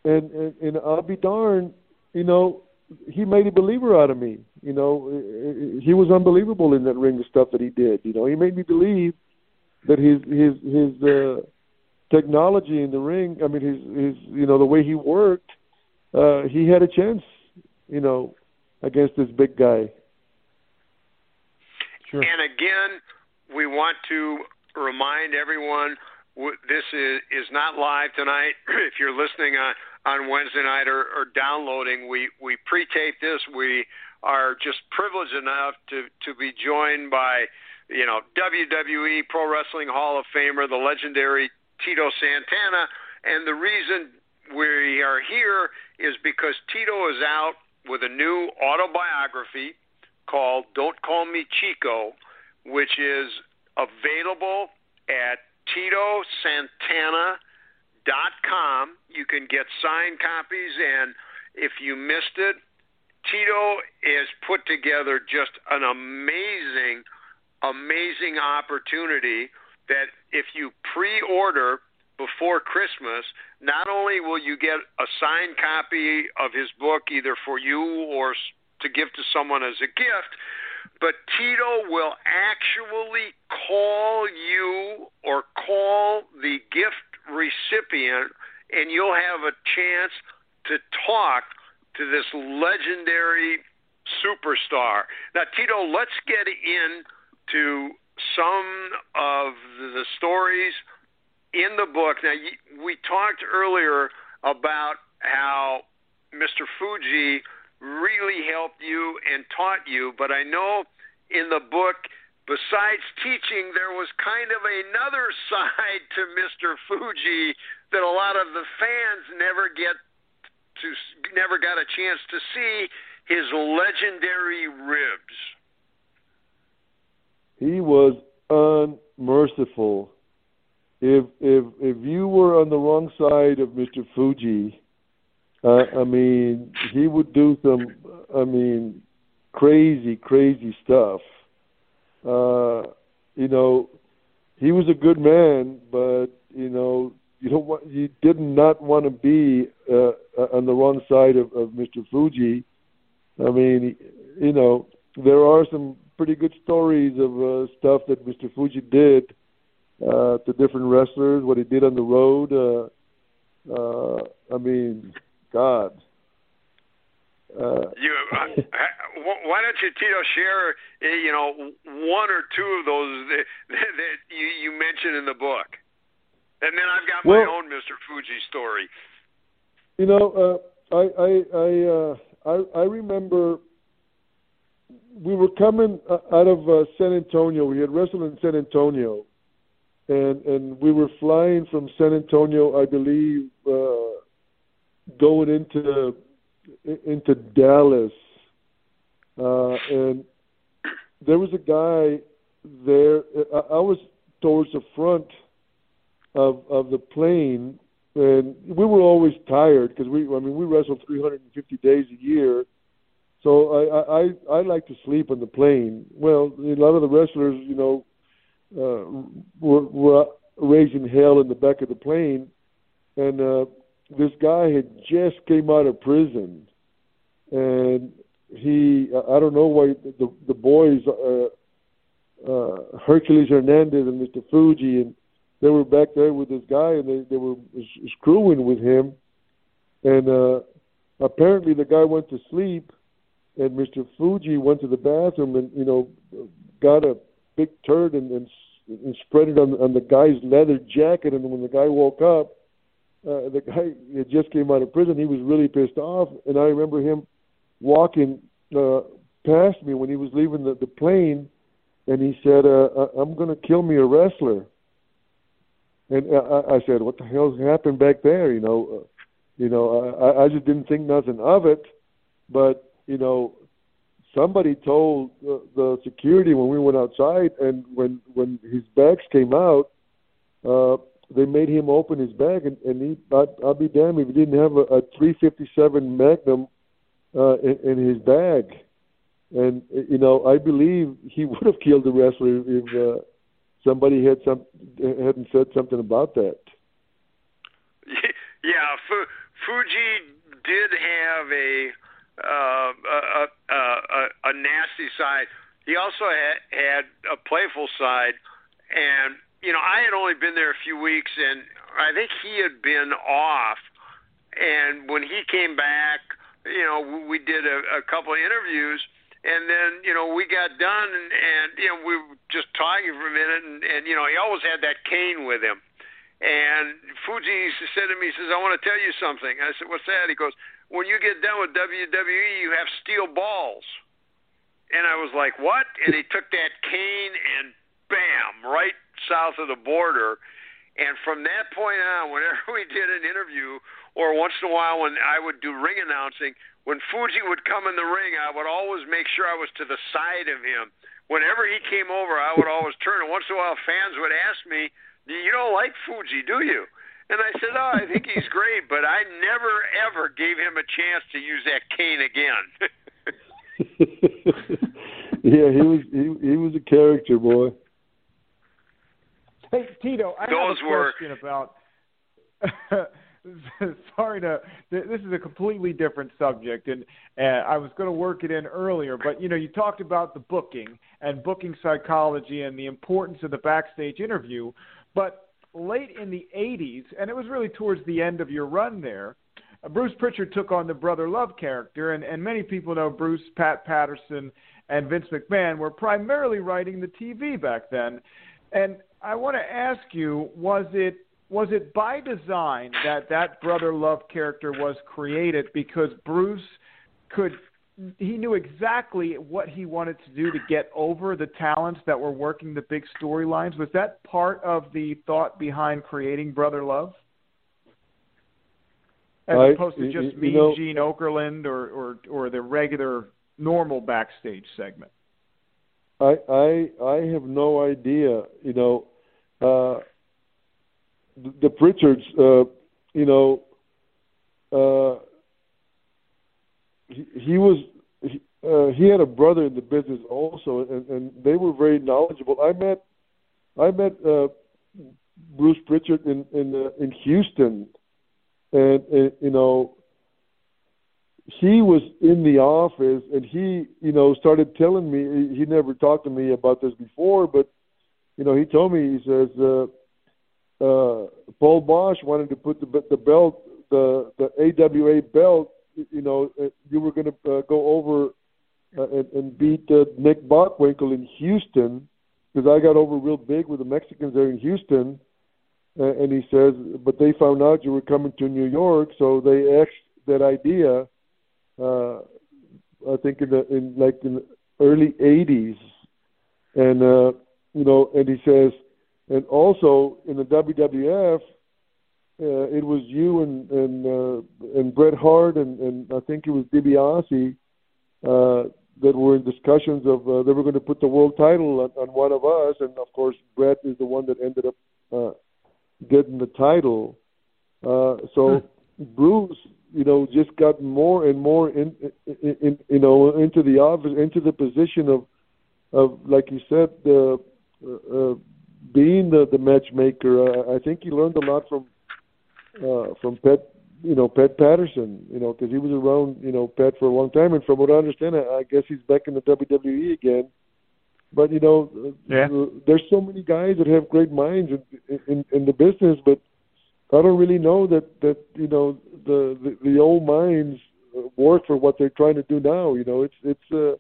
and, and and I'll be darned, you know, he made a believer out of me. You know, he was unbelievable in that ring, the stuff that he did. You know, he made me believe that his his his uh, technology in the ring. I mean, his his you know the way he worked. Uh, he had a chance, you know, against this big guy. Sure. And again, we want to remind everyone this is is not live tonight. if you're listening on on Wednesday night or, or downloading. We we pre-tape this. We are just privileged enough to to be joined by you know WWE Pro Wrestling Hall of Famer, the legendary Tito Santana, and the reason we are here is because Tito is out with a new autobiography called "Don't Call Me Chico," which is available at Tito Santana dot com. You can get signed copies, and if you missed it, Tito has put together just an amazing, amazing opportunity that if you pre-order before Christmas, not only will you get a signed copy of his book either for you or to give to someone as a gift, but Tito will actually call you or call the gift recipient, and you'll have a chance to talk to this legendary superstar. Now, Tito, let's get into some of the stories in the book. Now, we talked earlier about how Mr. Fuji really helped you and taught you, but I know in the book besides teaching, there was kind of another side to Mr. Fuji that a lot of the fans never get to never got a chance to see his legendary ribs. He was unmerciful. If if if you were on the wrong side of Mr. Fuji, uh, I mean, he would do some, I mean, crazy, crazy stuff uh, you know, he was a good man, but you know, you don't want, you did not want to be uh, on the wrong side of, of Mr. Fuji. I mean, you know, there are some pretty good stories of uh, stuff that Mr. Fuji did uh, to different wrestlers, what he did on the road. Uh, uh, I mean, God, uh, you, uh, why don't you, Tito, share, eh, you know, one or two of those that, that you, you mentioned in the book, and then I've got well, my own Mr. Fuji story. You know, uh, I I I, uh, I I remember we were coming uh, out of uh, San Antonio. We had wrestled in San Antonio, and and we were flying from San Antonio, I believe, uh, going into into Dallas, uh, and there was a guy there. I, I was towards the front of of the plane, and we were always tired because we. I mean, we wrestled 350 days a year. So I, I I like to sleep on the plane. Well, a lot of the wrestlers, you know, uh, were, were raising hell in the back of the plane, and uh, this guy had just came out of prison, and he I don't know why the the boys uh, uh, Hercules Hernandez and Mr. Fuji and they were back there with this guy and they they were screwing with him, and uh, apparently the guy went to sleep, and Mr. Fuji went to the bathroom and you know got a big turd and, and, and spread it on on the guy's leather jacket, and when the guy woke up. Uh, the guy had just came out of prison. He was really pissed off, and I remember him walking uh, past me when he was leaving the, the plane, and he said, uh, "I'm going to kill me a wrestler." And I, I said, "What the hell's happened back there?" You know, uh, you know, I, I just didn't think nothing of it, but you know, somebody told the, the security when we went outside, and when when his bags came out, uh, they made him open his bag, and, and he, I'd, I'll be damned if he didn't have a, a 357 Magnum uh, in, in his bag. And you know, I believe he would have killed the wrestler if uh, somebody had some hadn't said something about that. Yeah, Fu- Fuji did have a, uh, a, a a nasty side. He also had, had a playful side, and you know, I had only been there a few weeks, and I think he had been off. And when he came back, you know, we did a, a couple of interviews, and then you know we got done, and, and you know we were just talking for a minute, and, and you know he always had that cane with him. And Fuji said to me, he says, "I want to tell you something." I said, "What's that?" He goes, "When you get done with WWE, you have steel balls." And I was like, "What?" And he took that cane and bam, right south of the border. And from that point on, whenever we did an interview or once in a while when I would do ring announcing, when Fuji would come in the ring, I would always make sure I was to the side of him. Whenever he came over, I would always turn. And once in a while, fans would ask me, "You don't like Fuji, do you?" And I said, "Oh, I think he's great, but I never ever gave him a chance to use that cane again." yeah, he was he, he was a character, boy. Hey Tito, I Those have a were... question about. sorry to this is a completely different subject and uh, I was going to work it in earlier but you know you talked about the booking and booking psychology and the importance of the backstage interview but late in the 80s and it was really towards the end of your run there uh, Bruce Pritchard took on the brother love character and and many people know Bruce Pat Patterson and Vince McMahon were primarily writing the TV back then. And I want to ask you was it was it by design that that brother love character was created because Bruce could he knew exactly what he wanted to do to get over the talents that were working the big storylines. Was that part of the thought behind creating brother love? As I, opposed to just you, me you know, Gene Okerlund or, or or the regular normal backstage segment. I I I have no idea you know uh the Pritchards, uh, you know, uh, he, was he, uh, he had a brother in the business also, and, and they were very knowledgeable. I met I met uh, Bruce Pritchard in in uh, in Houston, and, and you know he was in the office, and he you know started telling me he never talked to me about this before, but you know he told me he says. Uh, uh, Paul Boesch wanted to put the the belt, the the AWA belt. You know, uh, you were going to uh, go over uh, and, and beat uh, Nick Bockwinkel in Houston because I got over real big with the Mexicans there in Houston. Uh, and he says, but they found out you were coming to New York, so they axed that idea. Uh, I think in the in like in early '80s, and uh, you know, and he says and also in the WWF, uh, it was you and and uh, and Bret Hart and and I think it was DiBiase uh, that were in discussions of uh, they were going to put the world title on, on one of us, and of course Bret is the one that ended up uh, getting the title. Uh, so hmm. Bruce, you know, just got more and more in, in, in you know into the office, into the position of of like you said, the uh, uh, being the the matchmaker. Uh, I think he learned a lot from uh, from Pat, you know, Pat Patterson, you know, because he was around, you know, Pat for a long time. And from what I understand, I, I guess he's back in the WWE again. But you know, yeah. there's so many guys that have great minds in, in in the business, but I don't really know that that you know the the, the old minds work for what they're trying to do now. You know, it's it's uh,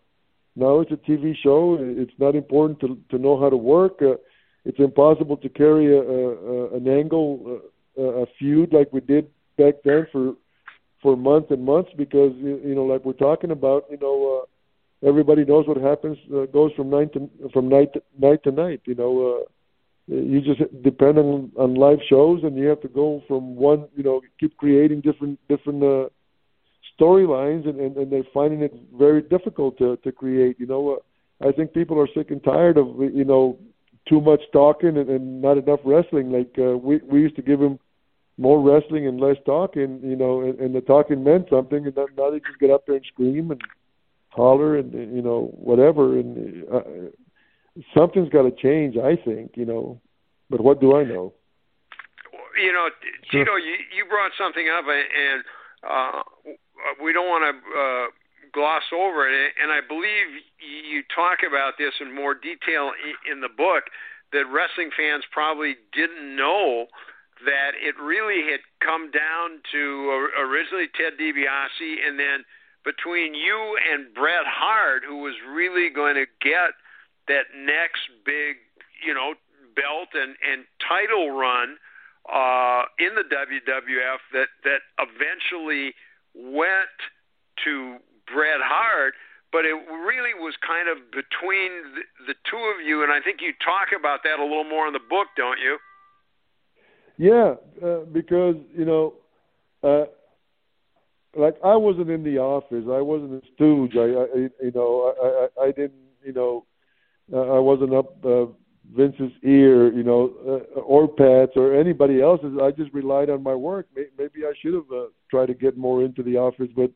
now it's a TV show. It's not important to to know how to work. Uh, it's impossible to carry a, a, an angle, a, feud like we did back then for for months and months because you know, like we're talking about, you know, uh, everybody knows what happens uh, goes from night to from night to, night to night. You know, uh, you just depend on on live shows, and you have to go from one, you know, keep creating different different. Uh, storylines and, and, and they're finding it very difficult to, to create. You know, uh, I think people are sick and tired of you know too much talking and, and not enough wrestling. Like uh, we we used to give him more wrestling and less talking, you know, and, and the talking meant something, and now they just get up there and scream and holler and you know whatever, and uh, something's got to change. I think, you know, but what do I know? You know, Tito, you you brought something up, and uh, we don't want to. Uh, gloss over it. And I believe you talk about this in more detail in the book that wrestling fans probably didn't know that it really had come down to originally Ted DiBiase and then between you and Bret Hart, who was really going to get that next big, you know, belt and, and title run uh, in the WWF that, that eventually went to Bret Hart, but it really was kind of between the, the two of you, and I think you talk about that a little more in the book, don't you? Yeah, uh, because you know, uh, like I wasn't in the office, I wasn't a stooge. I, I you know, I, I, I didn't, you know, uh, I wasn't up uh, Vince's ear, you know, uh, or Pat's or anybody else's. I just relied on my work. Maybe I should have uh, tried to get more into the office, but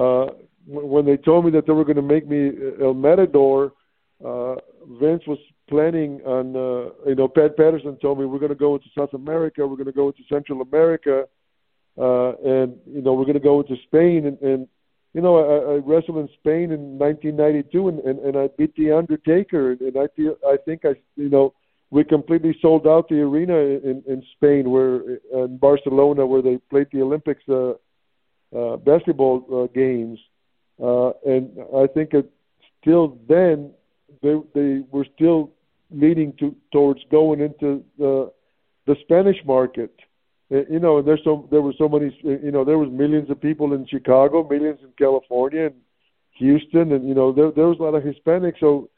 uh, when they told me that they were going to make me El Matador, uh, Vince was planning on, uh, you know, Pat Patterson told me we're going to go into South America, we're going to go into Central America, uh, and you know we're going to go into Spain, and, and you know I, I wrestled in Spain in 1992, and, and, and I beat the Undertaker, and, I feel I think I, you know, we completely sold out the arena in, in Spain, where in Barcelona, where they played the Olympics. Uh, uh, basketball uh, games, uh, and I think it still then they they were still leading to towards going into the the Spanish market. Uh, you know, there's so there were so many. You know, there was millions of people in Chicago, millions in California, and Houston, and you know there there was a lot of Hispanics, so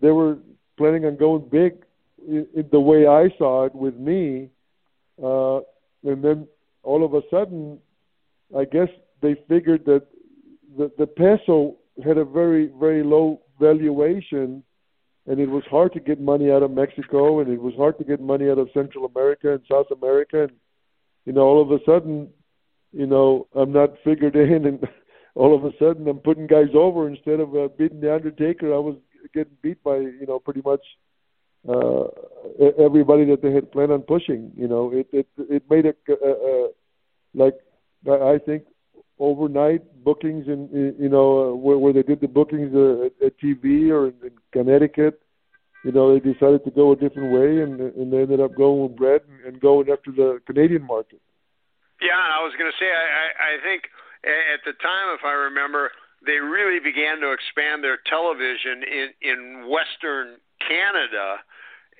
they were planning on going big in, in the way I saw it with me, uh, and then all of a sudden I guess they figured that the, the peso had a very, very low valuation, and it was hard to get money out of Mexico, and it was hard to get money out of Central America and South America. And, you know, all of a sudden, you know, I'm not figured in, and all of a sudden I'm putting guys over instead of uh, beating the Undertaker. I was getting beat by, you know, pretty much uh, everybody that they had planned on pushing. You know, it it it made a, a, a like I think overnight bookings in, you know uh, where, where they did the bookings uh, at, TV or in, in Connecticut. You know, they decided to go a different way, and and they ended up going with Bret and, and going after the Canadian market. Yeah, I was going to say, I, I think at the time, if I remember, they really began to expand their television in in Western Canada,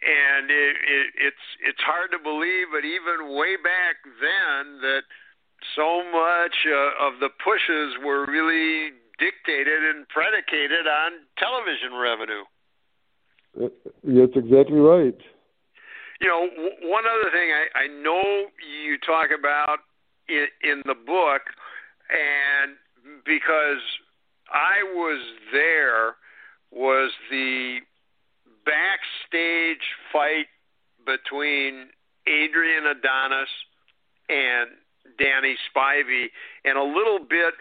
and it, it, it's it's hard to believe, but even way back then that so much uh, of the pushes were really dictated and predicated on television revenue. Uh, that's exactly right. You know, w- one other thing I, I know you talk about in, in the book, and because I was there, was the backstage fight between Adrian Adonis and Danny Spivey, and a little bit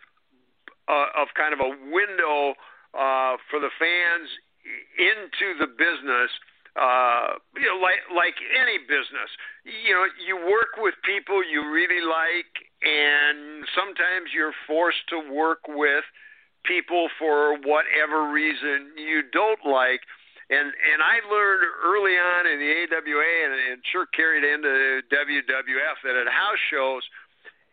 uh, of kind of a window uh, for the fans into the business. Uh, you know, like like any business. You know, you work with people you really like, and sometimes you're forced to work with people for whatever reason you don't like. And and I learned early on in the AWA and, and sure carried into WWF that at house shows –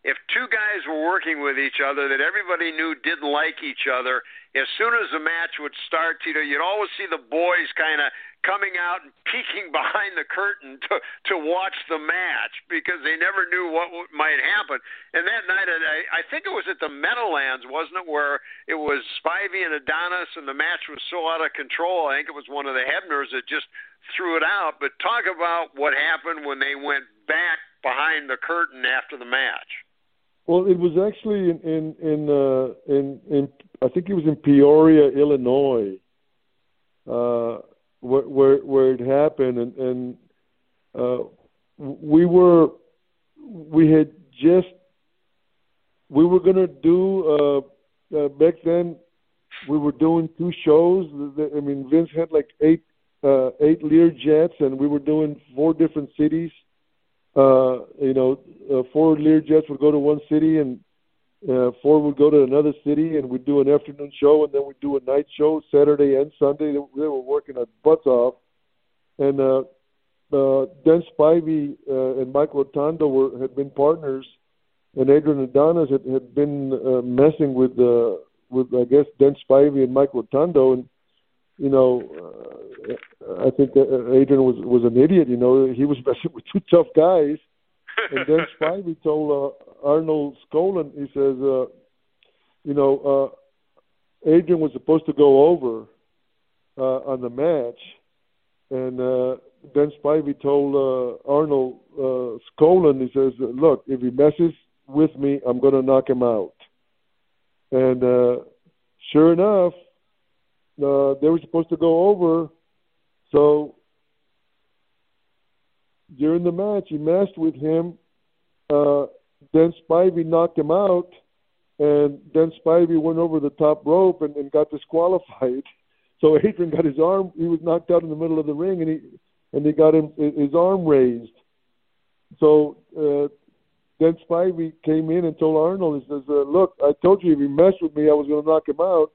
if two guys were working with each other that everybody knew didn't like each other, as soon as the match would start, know, you'd always see the boys kind of coming out and peeking behind the curtain to to watch the match because they never knew what, what might happen. And that night, I, I think it was at the Meadowlands, wasn't it, where it was Spivey and Adonis, and the match was so out of control. I think it was one of the Hebners that just threw it out. But talk about what happened when they went back behind the curtain after the match. Well, it was actually in in in uh, in, in I think it was in Peoria, Illinois, uh, where, where where it happened, and and uh, we were we had just we were gonna do uh, uh, back then. We were doing two shows. I mean, Vince had like eight uh, eight Lear jets, and we were doing four different cities uh, you know, uh, four Lear jets would go to one city and uh, four would go to another city, and we'd do an afternoon show, and then we'd do a night show Saturday and Sunday. They, they were working their butts off, and uh, uh, Dan Spivey uh, and Mike Rotunda were had been partners, and Adrian Adonis had, had been uh, messing with uh, with I guess Dan Spivey and Mike Rotunda, and you know, uh, I think Adrian was was an idiot. You know, he was messing with two tough guys, and then Spivey told uh, Arnold Skaaland, he says, uh, you know, uh, Adrian was supposed to go over uh, on the match, and uh, then Spivey told uh, Arnold uh, Skaaland, he says, look, if he messes with me, I'm going to knock him out. And uh, sure enough, uh, they were supposed to go over. So during the match, he messed with him. Uh, then Spivey knocked him out, and then Spivey went over the top rope and, and got disqualified. So Adrian got his arm. He was knocked out in the middle of the ring, and he and they got him his arm raised. So uh, then Spivey came in and told Arnold, he says, uh, "Look, I told you if he messed with me, I was going to knock him out."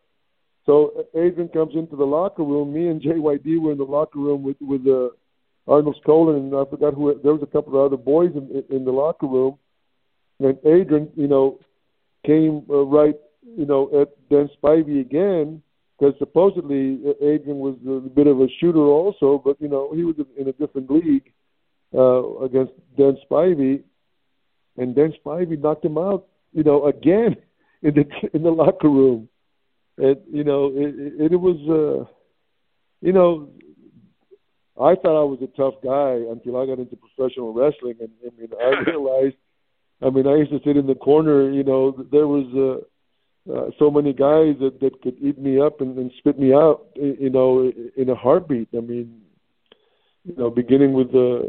So Adrian comes into the locker room. Me and JYD were in the locker room with with uh, Arnold Skaaland, and I forgot who. There was a couple of other boys in in the locker room, and Adrian, you know, came uh, right, you know, at Dan Spivey again because supposedly uh, Adrian was a bit of a shooter also, but you know he was in a different league uh, against Dan Spivey, and Dan Spivey knocked him out, you know, again in the in the locker room it you know it it, it was uh you know I thought I was a tough guy until I got into professional wrestling and I mean I realized I mean I used to sit in the corner you know there was uh uh, so many guys that that could eat me up and, and spit me out, you know, in a heartbeat. I mean, you know, beginning with uh,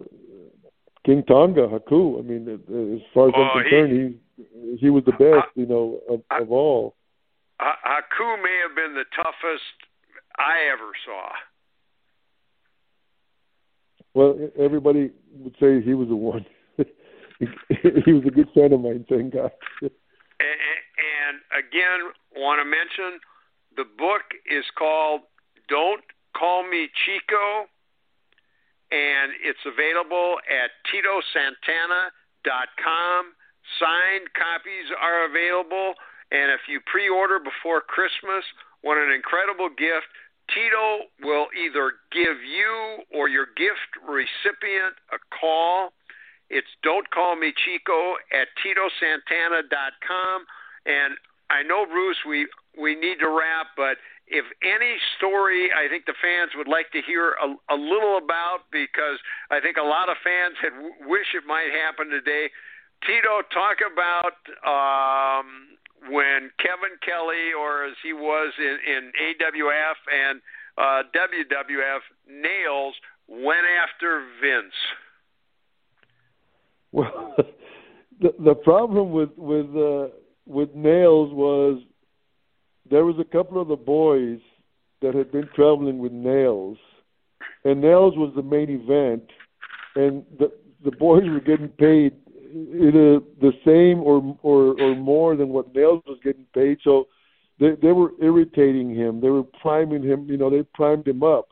King Tonga, Haku. I mean, as far as oh, I'm concerned, he, he he was the best, you know, of, of all. Haku may have been the toughest I ever saw. Well, everybody would say he was the one. he was a good friend of mine, thank God. and, and again, want to mention the book is called "Don't Call Me Chico," and it's available at TitoSantana.com. Signed copies are available. And if you pre order before Christmas, what an incredible gift. Tito will either give you or your gift recipient a call. It's Don't Call Me Chico at TitoSantana.com. And I know, Bruce, we, we need to wrap, but if any story I think the fans would like to hear a, a little about, because I think a lot of fans had w- wish it might happen today. Tito, talk about um, when Kevin Kelly, or as he was in, in AWF and uh, WWF, Nails went after Vince? Well, the the problem with with uh, with Nails was there was a couple of the boys that had been traveling with Nails, and Nails was the main event, and the the boys were getting paid either the same or or or more than what Nails was getting paid. So they they were irritating him. They were priming him. You know, they primed him up.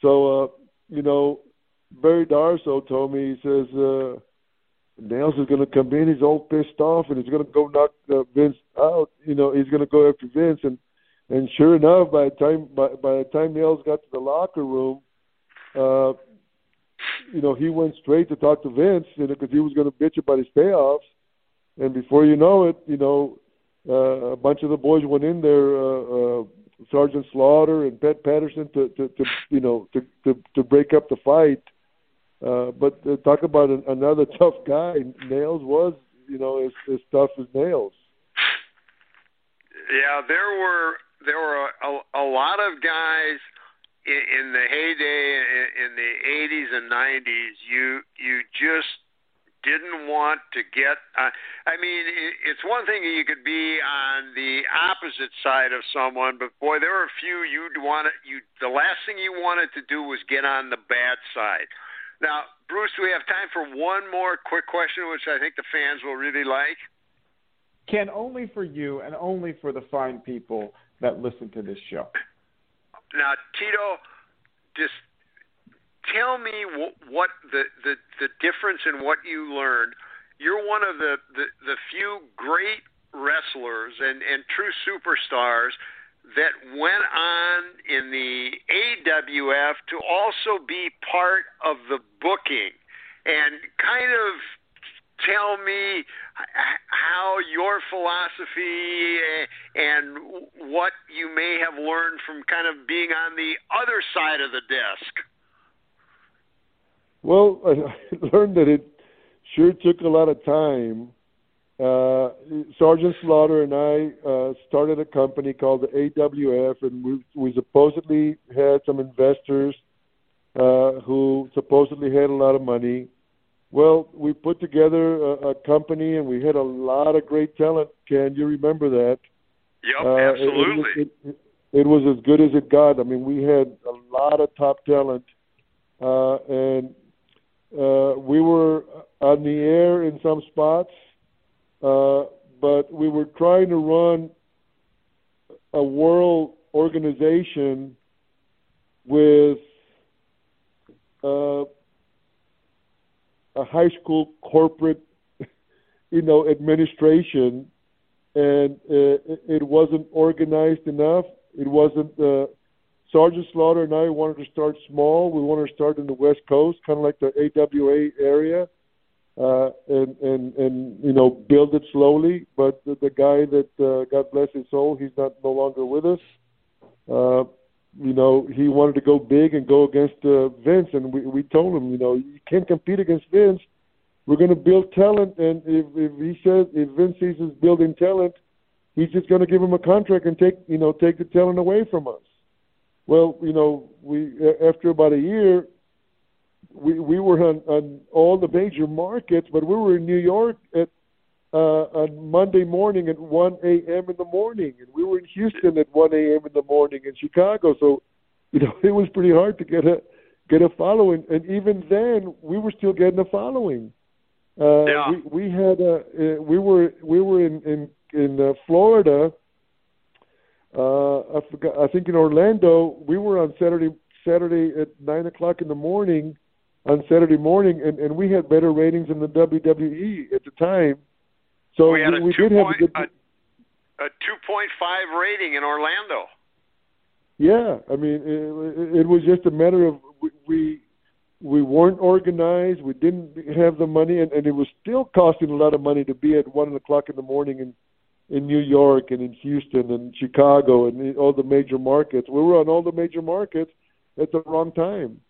So uh, you know, Barry Darsow told me he says uh, Nails is going to come in. He's all pissed off, and he's going to go knock uh, Vince out. You know, he's going to go after Vince, and and sure enough, by the time by, by the time Nails got to the locker room, uh, you know, he went straight to talk to Vince, you know, because he was going to bitch about his payoffs. And before you know it, you know, uh, a bunch of the boys went in there, uh, uh, Sergeant Slaughter and Pat Patterson, to, to, to you know, to, to to break up the fight. Uh, but uh, talk about an, another tough guy. Nails was, you know, as, as tough as nails. Yeah, there were there were a, a, a lot of guys in, the heyday in, the 80s and 90s. You you just didn't want to get. Uh, I mean, it, it's one thing you could be on the opposite side of someone, but boy, there were a few you'd want to. You the last thing you wanted to do was get on the bad side. Now, Bruce, we have time for one more quick question, which I think the fans will really like. Ken, only for you and only for the fine people that listen to this show. Now, Tito, just tell me what, what the, the the difference in what you learned. You're one of the, the, the few great wrestlers and, and true superstars that went on in the AWF to also be part of the booking and kind of tell me how your philosophy and what you may have learned from kind of being on the other side of the desk. Well, I learned that it sure took a lot of time. Uh, Sergeant Slaughter and I uh, started a company called the AWF, and we, we supposedly had some investors uh, who supposedly had a lot of money well, we put together a, a company and we had a lot of great talent. Can you remember that? Yep, uh, absolutely. It, it, it, it was as good as it got. I mean, we had a lot of top talent, uh, and uh, we were on the air in some spots, uh, but we were trying to run a world organization with uh, a high school corporate, you know, administration, and uh, it wasn't organized enough. It wasn't. Uh, Sergeant Slaughter and I wanted to start small. We wanted to start in the West Coast, kind of like the AWA area, uh, and and and you know build it slowly. But the, the guy that uh, God bless his soul, he's not no longer with us. Uh, you know, he wanted to go big and go against uh, Vince, and we we told him, you know, you can't compete against Vince. We're going to build talent, and if if he says if Vince sees us building talent, he's just going to give him a contract and take you know take the talent away from us. Well, you know, we after about a year, we we were on, on all the major markets, but we were in New York at uh, on Monday morning at 1 a.m. in the morning, and we were in Houston at 1 a.m. in the morning in Chicago. So, you know, it was pretty hard to get a get a following, and even then, we were still getting a following. Uh, yeah. we, we had a uh, we were we were in in in uh, Florida. Uh, I forgot. I think in Orlando, we were on Saturday Saturday at nine o'clock in the morning on Saturday morning, and, and we had better ratings than the WWE at the time. So we had a we two did have a good. A, a two point five rating in Orlando. Yeah, I mean, it, it was just a matter of we, we we weren't organized. We didn't have the money, and, and it was still costing a lot of money to be at one o'clock in the morning in in New York and in Houston and Chicago and all the major markets. We were on all the major markets at the wrong time.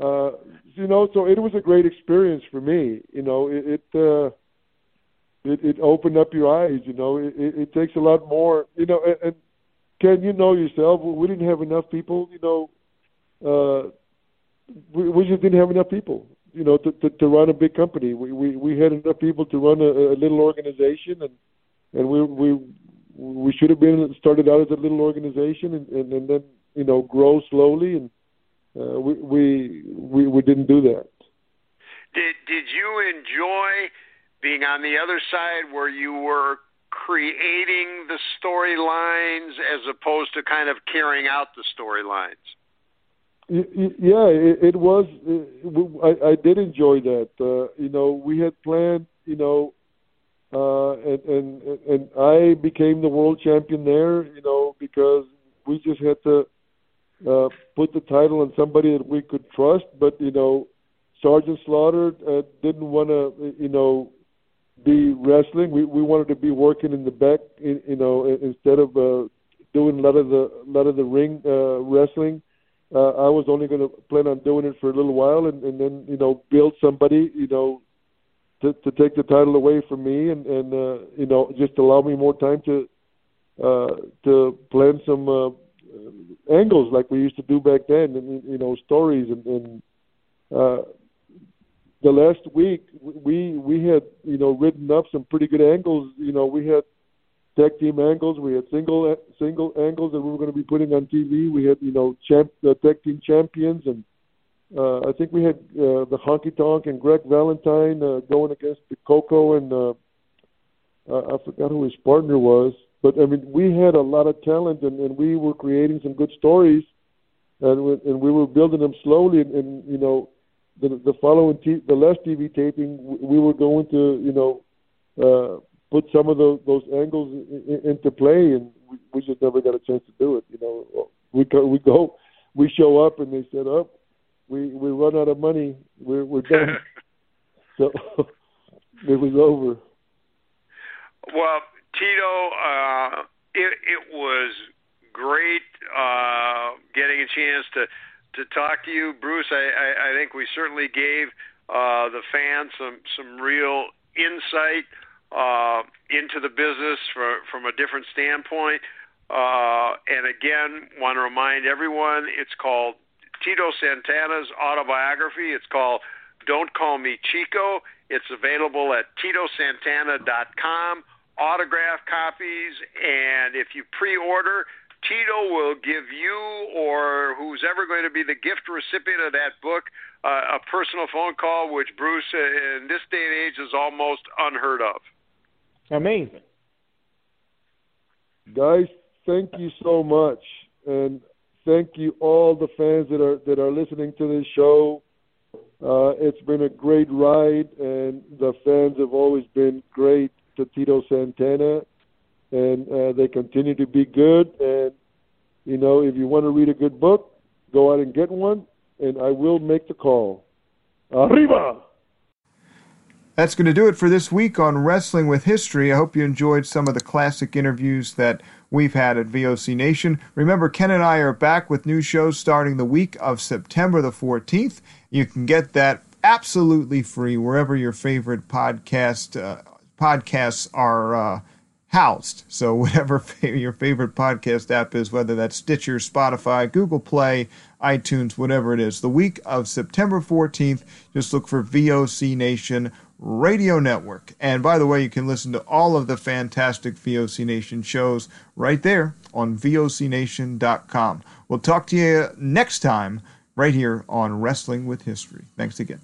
Uh, you know, so it was a great experience for me. You know, it, it uh, it, it opened up your eyes. You know, it, it, it takes a lot more. You know, and, and Ken, you know yourself, we didn't have enough people. You know, uh, we, we just didn't have enough people. You know, to, to, to run a big company. We, we we had enough people to run a, a little organization, and and we we we should have been started out as a little organization, and, and, and then you know grow slowly, and uh, we we we we didn't do that. did did you enjoy being on the other side where you were creating the storylines as opposed to kind of carrying out the storylines? Yeah, it, was. I, I did enjoy that. Uh, you know, we had planned. You know, uh, and and and I became the world champion there. You know, because we just had to uh, put the title on somebody that we could trust. But you know, Sergeant Slaughter uh, didn't want to, you know, be wrestling. We we wanted to be working in the back, you know, instead of uh, doing a lot of the lot of the ring uh, wrestling. Uh, I was only going to plan on doing it for a little while, and, and then you know build somebody, you know, to to take the title away from me, and and uh, you know just allow me more time to uh, to plan some uh, angles like we used to do back then, and you know stories and. and uh, the last week we we had you know written up some pretty good angles. You know we had tag team angles, we had single single angles that we were going to be putting on TV. We had you know champ uh, tag team champions, and uh, I think we had uh, the Honky Tonk and Greg Valentine uh, going against the Koko and uh, I forgot who his partner was. But I mean, we had a lot of talent, and, and we were creating some good stories, and we, and we were building them slowly, and, and you know the the following t- the last TV taping, we were going to you know uh, put some of those those angles in, into play, and we, we just never got a chance to do it. You know, we go, we go, we show up, and they said, "Up, oh, we we run out of money. We're we're done." so it was over. Well, Tito, uh, it it was great uh, getting a chance to to talk to you, Bruce. I, I, I think we certainly gave uh, the fans some some real insight uh, into the business for, from a different standpoint. Uh, and again, want to remind everyone it's called Tito Santana's autobiography. It's called Don't Call Me Chico. It's available at TitoSantana.com, autograph copies, and if you pre order, Tito will give you or who's ever going to be the gift recipient of that book uh, a personal phone call, which Bruce, uh, in this day and age, is almost unheard of. Amazing. Guys, thank you so much. And thank you all the fans that are that are listening to this show. Uh, it's been a great ride, and the fans have always been great to Tito Santana and uh, they continue to be good. And you know, if you want to read a good book, go out and get one, and I will make the call. Arriba! That's going to do it for this week on Wrestling with History. I hope you enjoyed some of the classic interviews that we've had at VOC Nation. Remember, Ken and I are back with new shows starting the week of September the 14th. You can get that absolutely free wherever your favorite podcast uh, podcasts are uh, housed. So, whatever your favorite podcast app is, whether that's Stitcher, Spotify, Google Play, iTunes, whatever it is, the week of September 14th, just look for VOC Nation Radio Network. And by the way, you can listen to all of the fantastic VOC Nation shows right there on VOCNation.com. We'll talk to you next time right here on Wrestling with History. Thanks again.